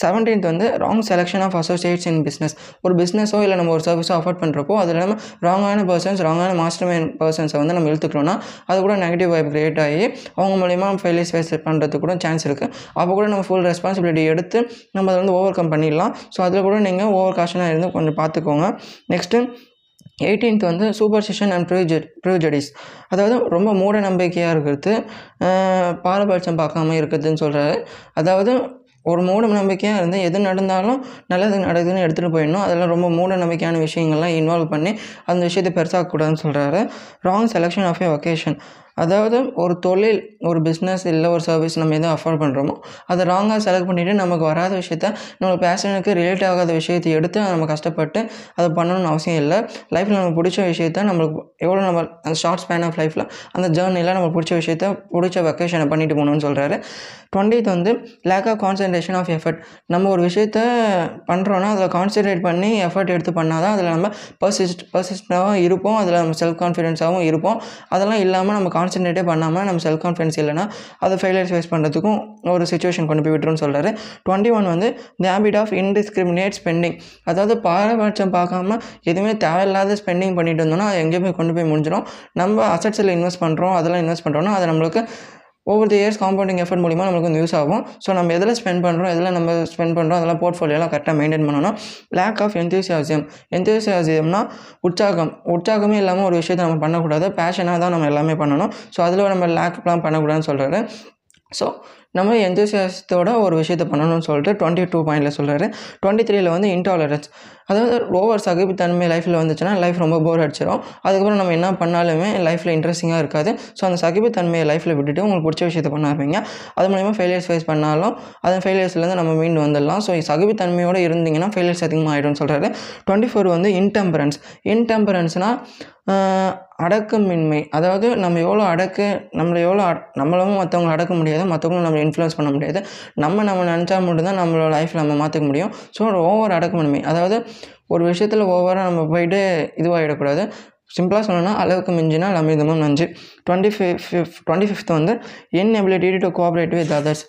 செவன்டீன்த் வந்து wrong selection of associates in business ஒரு பிஸ்னஸோ இல்லை நம்ம ஒரு சர்வீஸோ அஃபோர்ட் பண்ணுறப்போ அது இல்லாமல் ராங்கான பர்சன்ஸ் ராங்கான மாஸ்டர் மைண்ட் பர்சன்ஸை வந்து நம்ம இழுத்துக்கிறோன்னா அது கூட நெகட்டிவ் வைப் க்ரியேட் ஆகி அவங்க மூலிமா ஃபெயிலியர்ஸ் ஃபேஸ் பண்ணுறதுக்கு கூட சான்ஸ் இருக்குது அப்போ கூட நம்ம ஃபுல் ரெஸ்பான்சிபிலிட்டி எடுத்து நம்ம அதை வந்து ஓவர் கம் பண்ணிடலாம். ஸோ அதில் கூட நீங்கள் ஓவர் காஷனாக இருந்து கொஞ்சம் பார்த்துக்கோங்க நெக்ஸ்ட்டு எயிட்டீன்த் வந்து சூப்பர்ஸ்டிஷன் அண்ட் ப்ரிவிஜ ப்ரூஜடிஸ். அதாவது ரொம்ப மூட நம்பிக்கையாக இருக்கிறது பாரபட்சம் பார்க்காம இருக்கிறதுன்னு சொல்கிறாரு அதாவது ஒரு மூட நம்பிக்கையாக இருந்து எது நடந்தாலும் நல்லது நடக்குதுன்னு எடுத்துகிட்டு போயிடணும். அதெல்லாம் ரொம்ப மூட நம்பிக்கையான விஷயங்கள்லாம் இன்வால்வ் பண்ணி அந்த விஷயத்தை பெருசாக கூடாதுன்னு சொல்கிறாரு wrong selection of a vocation அதாவது ஒரு தொழில் ஒரு பிஸ்னஸ் இல்லை ஒரு சர்வீஸ் நம்ம எதுவும் அஃபோர்ட் பண்ணுறோமோ அதை ராங்காக செலக்ட் பண்ணிவிட்டு நமக்கு வராத விஷயத்த நம்ம பேஷனுக்கு ரிலேட் ஆகாத விஷயத்தை எடுத்து நம்ம கஷ்டப்பட்டு அதை பண்ணணும்னு அவசியம் இல்லை. லைஃப்பில் நமக்கு பிடிச்ச விஷயத்த நம்மளுக்கு எவ்வளோ நம்ம அந்த ஷார்ட் ஸ்பேன் ஆஃப் லைஃப்பில் அந்த ஜேர்னியில் நம்ம பிடிச்ச விஷயத்த பிடிச்ச வெக்கேஷனை பண்ணிட்டு போகணும்னு சொல்கிறாரு டுவெண்ட்டித் வந்து lack of concentration of effort நம்ம ஒரு விஷயத்த பண்ணுறோன்னா அதில் கான்சன்ட்ரேட் பண்ணி எஃபர்ட் எடுத்து பண்ணால் தான் அதில் நம்ம பர்சிஸ்ட் பர்சிஸ்டாகவும் இருப்போம் அதில் நம்ம செல்ஃப் கான்ஃபிடென்ஸாகவும் இருப்போம். அதெல்லாம் இல்லாமல் நம்ம கான்சன்ட்ரேட்டே பண்ணாமல் நம்ம செல்ஃப் கான்ஃபிடன்ஸ் இல்லைனா அதை ஃபெயிலியர்ஸ் ஃபேஸ் பண்ணுறதுக்கும் ஒரு சுச்சுவேஷன் கொண்டு போய் விட்டுருன்னு சொல்கிறாரு டுவெண்ட்டி ஒன் வந்து the habit of indiscriminate spending அதாவது பாரபட்சம் பார்க்காம எதுவுமே தேவையில்லாத ஸ்பெண்டிங் பண்ணிட்டு இருந்தோம்னா அது எங்கேயோ கொண்டு போய் முடிஞ்சிடும் நம்ம அசட்ஸில் இன்வெஸ்ட் பண்ணுறோம் அதெல்லாம் இன்வெஸ்ட் பண்ணுறோன்னா அது நம்மளுக்கு over the years compounding effort மூலிமா நம்மளுக்கு வந்து யூஸ் ஆகும். ஸோ நம்ம எதில் ஸ்பெண்ட் பண்ணுறோம் எதில் நம்ம ஸ்பெண்ட் பண்ணுறோம் அதெல்லாம் போர்ட்ஃபோலியோலாம் கரெக்டாக மெயின்டைன் பண்ணணும். லேக் ஆஃப் எந்தூசியாசியம் எந்தூசியாசியம்னா உற்சாகம். உற்சாகமே இல்லாமல் ஒரு விஷயத்தை நம்ம பண்ணக்கூடாது. பேஷனாக தான் நம்ம எல்லாமே பண்ணணும். ஸோ அதில் நம்ம லேக்லாம் பண்ணக்கூடாதுன்னு சொல்கிறாரு ஸோ நம்ம எந்தோசியாசத்தோட ஒரு விஷயத்தை பண்ணணும்னு சொல்லிட்டு டுவெண்ட்டி டூ பாயிண்டில் சொல்கிறாரு டுவெண்ட்டி த்ரீல வந்து இன்டாலரன்ஸ் அதாவது ஓவர் சகிப்புத்தன்மை லைஃப்பில் வந்துச்சுன்னா லைஃப் ரொம்ப போர் அடிச்சிடும் அதுக்கப்புறம் நம்ம என்ன பண்ணாலுமே லைஃப்பில் இன்ட்ரெஸ்டிங்காக இருக்காது. ஸோ அந்த சகிப்புத்தன்மையை லைஃப்பில் விட்டுட்டு உங்களுக்கு பிடிச்ச விஷயத்த பண்ண ஆரம்பிங்க. அது மூலிமா ஃபெயிலியர்ஸ் ஃபேஸ் பண்ணாலும் அந்த ஃபெயிலியர்ஸ்லேருந்து நம்ம மீண்டு வந்துடலாம். ஸோ சகிப்புத்தன்மையோடு இருந்தீங்கன்னா ஃபெயிலியர்ஸ் அதிகமாக ஆகிடும்னு சொல்கிறாரு டுவெண்ட்டி ஃபோர் வந்து இன்டெம்பரன்ஸ் இன்டெம்பரன்ஸ்னால் அடக்கமின்மை. அதாவது நம்ம எவ்வளோ அடக்கு நம்மளை எவ்வளோ அட நம்மளும் மற்றவங்களை அடக்க முடியாது மற்றவங்களும் நம்ம இன்ஃப்ளூயன்ஸ் பண்ண முடியாது. நம்ம நம்ம நினச்சா மட்டும்தான் நம்மளோட லைஃப்பில் நம்ம மாற்றிக்க முடியும். ஸோ ஓவர் அடக்கமின்மை. அதாவது ஒரு விஷயத்தில் ஓவராக நம்ம போயிட்டு இதுவாகிடக்கூடாது சிம்பிளாக சொல்லணும்னா அளவுக்கு மிஞ்சினால் அமிர்தமும் நஞ்சு. டுவெண்ட்டி ஃபிஃப்த் டுவெண்ட்டி ஃபிஃப்த் வந்து inability to cooperate with others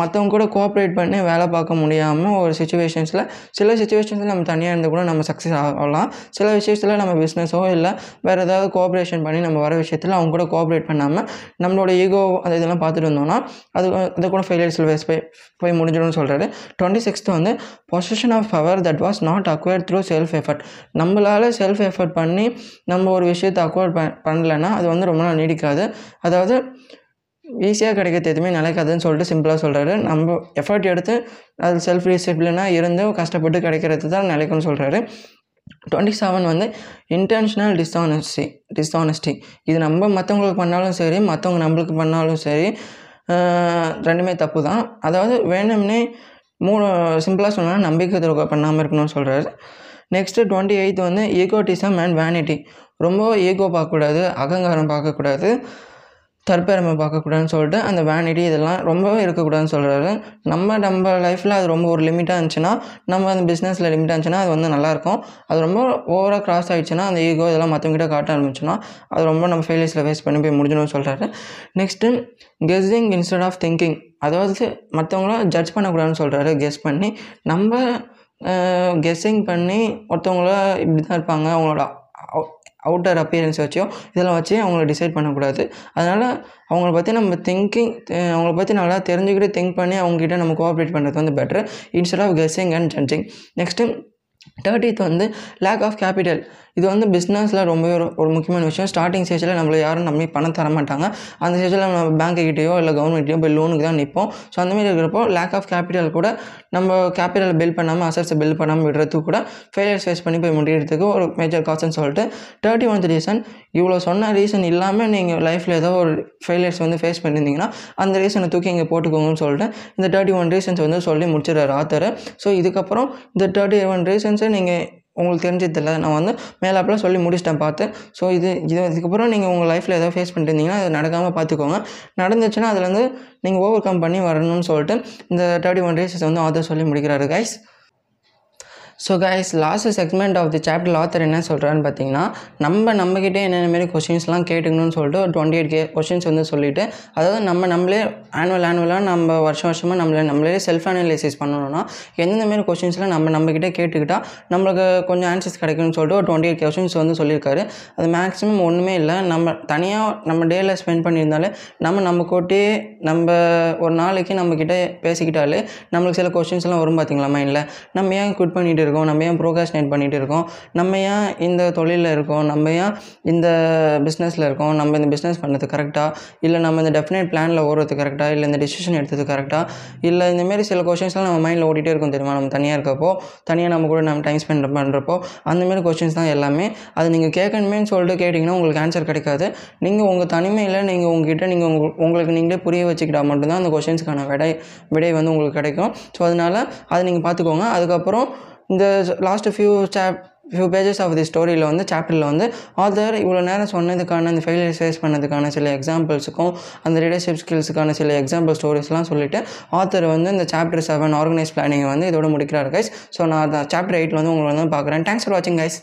மற்றவங்க கூட கோஆப்ரேட் பண்ணி வேலை பார்க்க முடியாமல் ஒரு சுச்சுவேஷன்ஸில் சில சுச்சுவேஷன்ஸில் நம்ம தனியாக இருந்து கூட நம்ம சக்ஸஸ் ஆகலாம். சில விஷயத்தில் நம்ம பிஸ்னஸோ இல்லை வேறு ஏதாவது கோஆப்ரேஷன் பண்ணி நம்ம வர விஷயத்தில் அவங்க கூட கோஆப்ரேட் பண்ணாமல் நம்மளோட ஈகோ அது இதெல்லாம் பார்த்துட்டு இருந்தோம்னா அது அது கூட ஃபெயிலியர்ஸில் வேஸ்ட் போய் போய் முடிஞ்சிடும்னு சொல்கிறாரு டுவெண்ட்டி சிக்ஸ்த்து வந்து position of power that was not acquired through self effort நம்மளால் செல்ஃப் எஃபர்ட் பண்ணி நம்ம ஒரு விஷயத்தை அக்வயர் ப பண்ணலைன்னா அது வந்து ரொம்ப நாள் நீடிக்காது. அதாவது ஈஸியாக கிடைக்கிறது எதுவுமே நிலைக்காதுன்னு சொல்லிட்டு சிம்பிளாக சொல்கிறாரு நம்ம எஃபர்ட் எடுத்து அது செல்ஃப் டிசிப்ளினாக இருந்து கஷ்டப்பட்டு கிடைக்கிறது தான் நிலைக்கும்னு சொல்கிறாரு டுவெண்ட்டி செவன் வந்து இன்டென்ஷனல் டிஸ்ஆனஸ்டி டிஸ்ஆனஸ்டி இது நம்ம மற்றவங்களுக்கு பண்ணாலும் சரி மற்றவங்க நம்மளுக்கு பண்ணாலும் சரி ரெண்டுமே தப்பு தான். அதாவது வேணும்னே மூணு சிம்பிளாக சொன்னால் நம்பிக்கை துரோகம் பண்ணாமல் இருக்கணும்னு சொல்கிறாரு நெக்ஸ்ட்டு டுவெண்ட்டி எயித் வந்து ஈகோட்டிசம் அண்ட் வேனிட்டி ரொம்ப ஈகோ பார்க்கக்கூடாது அகங்காரம் பார்க்கக்கூடாது. தற்பெருமை பார்க்கக்கூடாதுன்னு சொல்லிட்டு அந்த வேனிட்டி இதெல்லாம் ரொம்பவே இருக்கக்கூடாதுன்னு சொல்கிறாரு நம்ம நம்ம லைஃப்பில் அது ரொம்ப ஒரு லிமிட்டாக இருந்துச்சுன்னா நம்ம அந்த பிஸ்னஸில் லிமிட்டாக இருந்துச்சுன்னா அது வந்து நல்லாயிருக்கும் அது ரொம்ப ஓவராக கிராஸ் ஆகிடுச்சுன்னா அந்த ஈகோ இதெல்லாம் மற்றவங்ககிட்ட காட்ட ஆரம்பிச்சுன்னா அது ரொம்ப நம்ம ஃபெயிலியர்ஸில் ஃபேஸ் பண்ணி போய் முடிஞ்சிடும்னு சொல்கிறாரு next guessing instead of thinking அதாவது மற்றவங்கள ஜட்ஜ் பண்ணக்கூடாதுன்னு சொல்கிறாரு கெஸ் பண்ணி. நம்ம கெஸ்ஸிங் பண்ணி ஒருத்தவங்கள இப்படி தான் இருப்பாங்க அவங்களோட அவுட்டர் அப்பியரன்ஸ் வச்சோ இதெல்லாம் வச்சு அவங்கள டிசைட் பண்ணக்கூடாது. அதனால் அவங்கள பற்றி நம்ம திங்கிங் அவங்கள பற்றி நல்லா தெரிஞ்சுக்கிட்டு திங்க் பண்ணி அவங்ககிட்ட நம்ம கோஆப்ரேட் பண்ணுறது வந்து பெட்ரு instead of guessing and judging next thirtieth வந்து லேக் ஆஃப் கேபிட்டல் இது வந்து பிஸ்னஸில் ரொம்பவே ஒரு ஒரு முக்கியமான விஷயம். ஸ்டார்டிங் ஸ்டேஜில் நம்மளை யாரும் நம்பி பணம் தர மாட்டாங்க. அந்த ஸ்டேஜில் நம்ம பேங்க்கிட்டேயோ இல்லை கவர்மெண்ட்டையோ போய் லோனுக்கு தான் நிற்போம் ஸோ அந்தமாரி இருக்கிறப்போ லேக் ஆஃப் கேபிட்டல் கூட நம்ம கேபிட்டல் பில் பண்ணாமல் அசட்ஸை பில் பண்ணாமல் விடுறதுக்கு கூட ஃபெயிலியர்ஸ் ஃபேஸ் பண்ணி போய் முடிகிறதுக்கு ஒரு மேஜர் காசுன்னு சொல்லிட்டு தேர்ட்டி ஒன்த் ரீசன் இவ்வளோ சொன்ன ரீசன் இல்லாமல் நீங்கள் லைஃப்பில் ஏதோ ஒரு ஃபெயிலியர்ஸ் வந்து ஃபேஸ் பண்ணியிருந்தீங்கன்னா அந்த ரீசனை தூக்கி இங்கே போட்டுக்கோங்கன்னு சொல்லிட்டு இந்த தேர்ட்டி ஒன் ரீசன்ஸ் வந்து சொல்லி முடிச்சிடுறாரு ஆத்தர் ஸோ இதுக்கப்புறம் இந்த தேர்ட்டி ஒன் ரீசன்ஸை நீங்கள் உங்களுக்கு தெரிஞ்சதில்ல. நான் வந்து மேலாப்பில் சொல்லி முடிச்சிட்டேன் பார்த்து. ஸோ இது இது இதுக்கப்புறம் நீங்கள் உங்கள் லைஃப்பில் ஏதாவது ஃபேஸ் பண்ணிட்டுருந்தீங்கன்னா அது நடக்காமல் பார்த்துக்கோங்க. நடந்துச்சுன்னா அதுலேருந்து நீங்கள் ஓவர் கம் பண்ணி வரணும்னு சொல்லிட்டு இந்த தேர்ட்டி ஒன் டேஸ் வந்து ஆதர் சொல்லி முடிக்கிறாரு guys so guys last segment of the chapter author என்ன சொல்கிறான்னு பார்த்தீங்கன்னா நம்ம நம்மக்கிட்டே என்னென்ன மாரி கொஷின்ஸ்லாம் கேட்டுக்கணும்னு சொல்லிட்டு ஒரு டுவெண்ட்டி எயிட் கே கொஷின்ஸ் வந்து சொல்லிவிட்டு அதாவது நம்ம நம்மளே ஆனுவல் ஆனுவலாக நம்ம வருஷம் வருஷமாக நம்மளே நம்மளே செல்ஃப் அனலைசிஸ் பண்ணணும்னா எந்தெந்த மாரி கொஷின்ஸ்லாம் நம்ம நம்மக்கிட்டே கேட்டுக்கிட்டால் நம்மளுக்கு கொஞ்சம் ஆன்சர்ஸ் கிடைக்கும்னு சொல்லிட்டு ஒரு டுவெண்ட்டி எயிட் கொஷின்ஸ் வந்து சொல்லியிருக்காரு. அது மேக்ஸிமம் ஒன்றுமே இல்லை. நம்ம தனியாக நம்ம டேயில் ஸ்பெண்ட் பண்ணியிருந்தாலே நம்ம நம்ம கூட்டி நம்ம ஒரு நாளைக்கு நம்மக்கிட்ட பேசிக்கிட்டாலே நம்மளுக்கு சில கொஷின்ஸ்லாம் வரும் பார்த்தீங்களா மைண்டில் நம்ம ஏன் குட் பண்ணிட்டு இருக்கோம் நம்ம ஏன் ப்ரோகாஸ்டினேட் பண்ணிகிட்டு இருக்கோம்? நம்ம ஏன் இந்த தொழிலில் இருக்கோம்? நம்ம ஏன் இந்த பிஸ்னஸில் இருக்கோம்? நம்ம இந்த பிஸ்னஸ் பண்ணது கரெக்டாக இல்லை நம்ம இந்த டெஃபினட் பிளானில் ஓடுறது கரெக்டாக இல்லை இந்த டிசிஷன் எடுத்தது கரெக்டாக இல்லை இந்தமாரி சில கொஷின்ஸ்லாம் நம்ம மைண்டில் ஓடிட்டே இருக்கும் தெரியுமா? நம்ம தனியாக இருக்கப்போ தனியாக நம்ம கூட நம்ம டைம் ஸ்பெண்ட் பண்ணுறப்போ அந்தமாரி கொஷின்ஸ் தான் எல்லாமே. அது நீங்கள் கேட்கணுமேன்னு சொல்லிட்டு கேட்டிங்கன்னா உங்களுக்கு ஆன்சர் கிடைக்காது. நீங்கள் உங்கள் தனிமையில் நீங்கள் உங்ககிட்ட நீங்கள் உங்கள் உங்களுக்கு நீங்களே புரிய வச்சுக்கிட்டா மட்டும்தான் அந்த கொஷின்ஸ்க்கான விடை விடை வந்து உங்களுக்கு கிடைக்கும். ஸோ அதனால் அதை நீங்கள் பார்த்துக்கோங்க. அதுக்கப்புறம் இந்த last few chap few pages of the ஸ்டோரியில் வந்து சாப்டரில் வந்து ஆதர் இவ்வளோ நேரம் சொன்னதுக்கான அந்த ஃபெயிலியர்ஸ் ஃபேஸ் பண்ணதுக்கான சில எக்ஸாம்பிள்ஸுக்கும் அந்த லீடர்ஷிப் ஸ்கில்ஸுக்கான சில எக்ஸாம்பிள் ஸ்டோரிஸ்லாம் சொல்லிவிட்டு ஆத்தர் வந்து இந்த சாப்டர் செவன் ஆர்கனைஸ் பிளானிங்கை வந்து இதோட முடிக்கிறார் கைஸ் ஸோ நான் அந்த சாப்டர் எயிட்டில் வந்து உங்களை வந்து பார்க்குறேன். தேங்க்ஸ் ஃபார் வாட்சிங் கைஸ்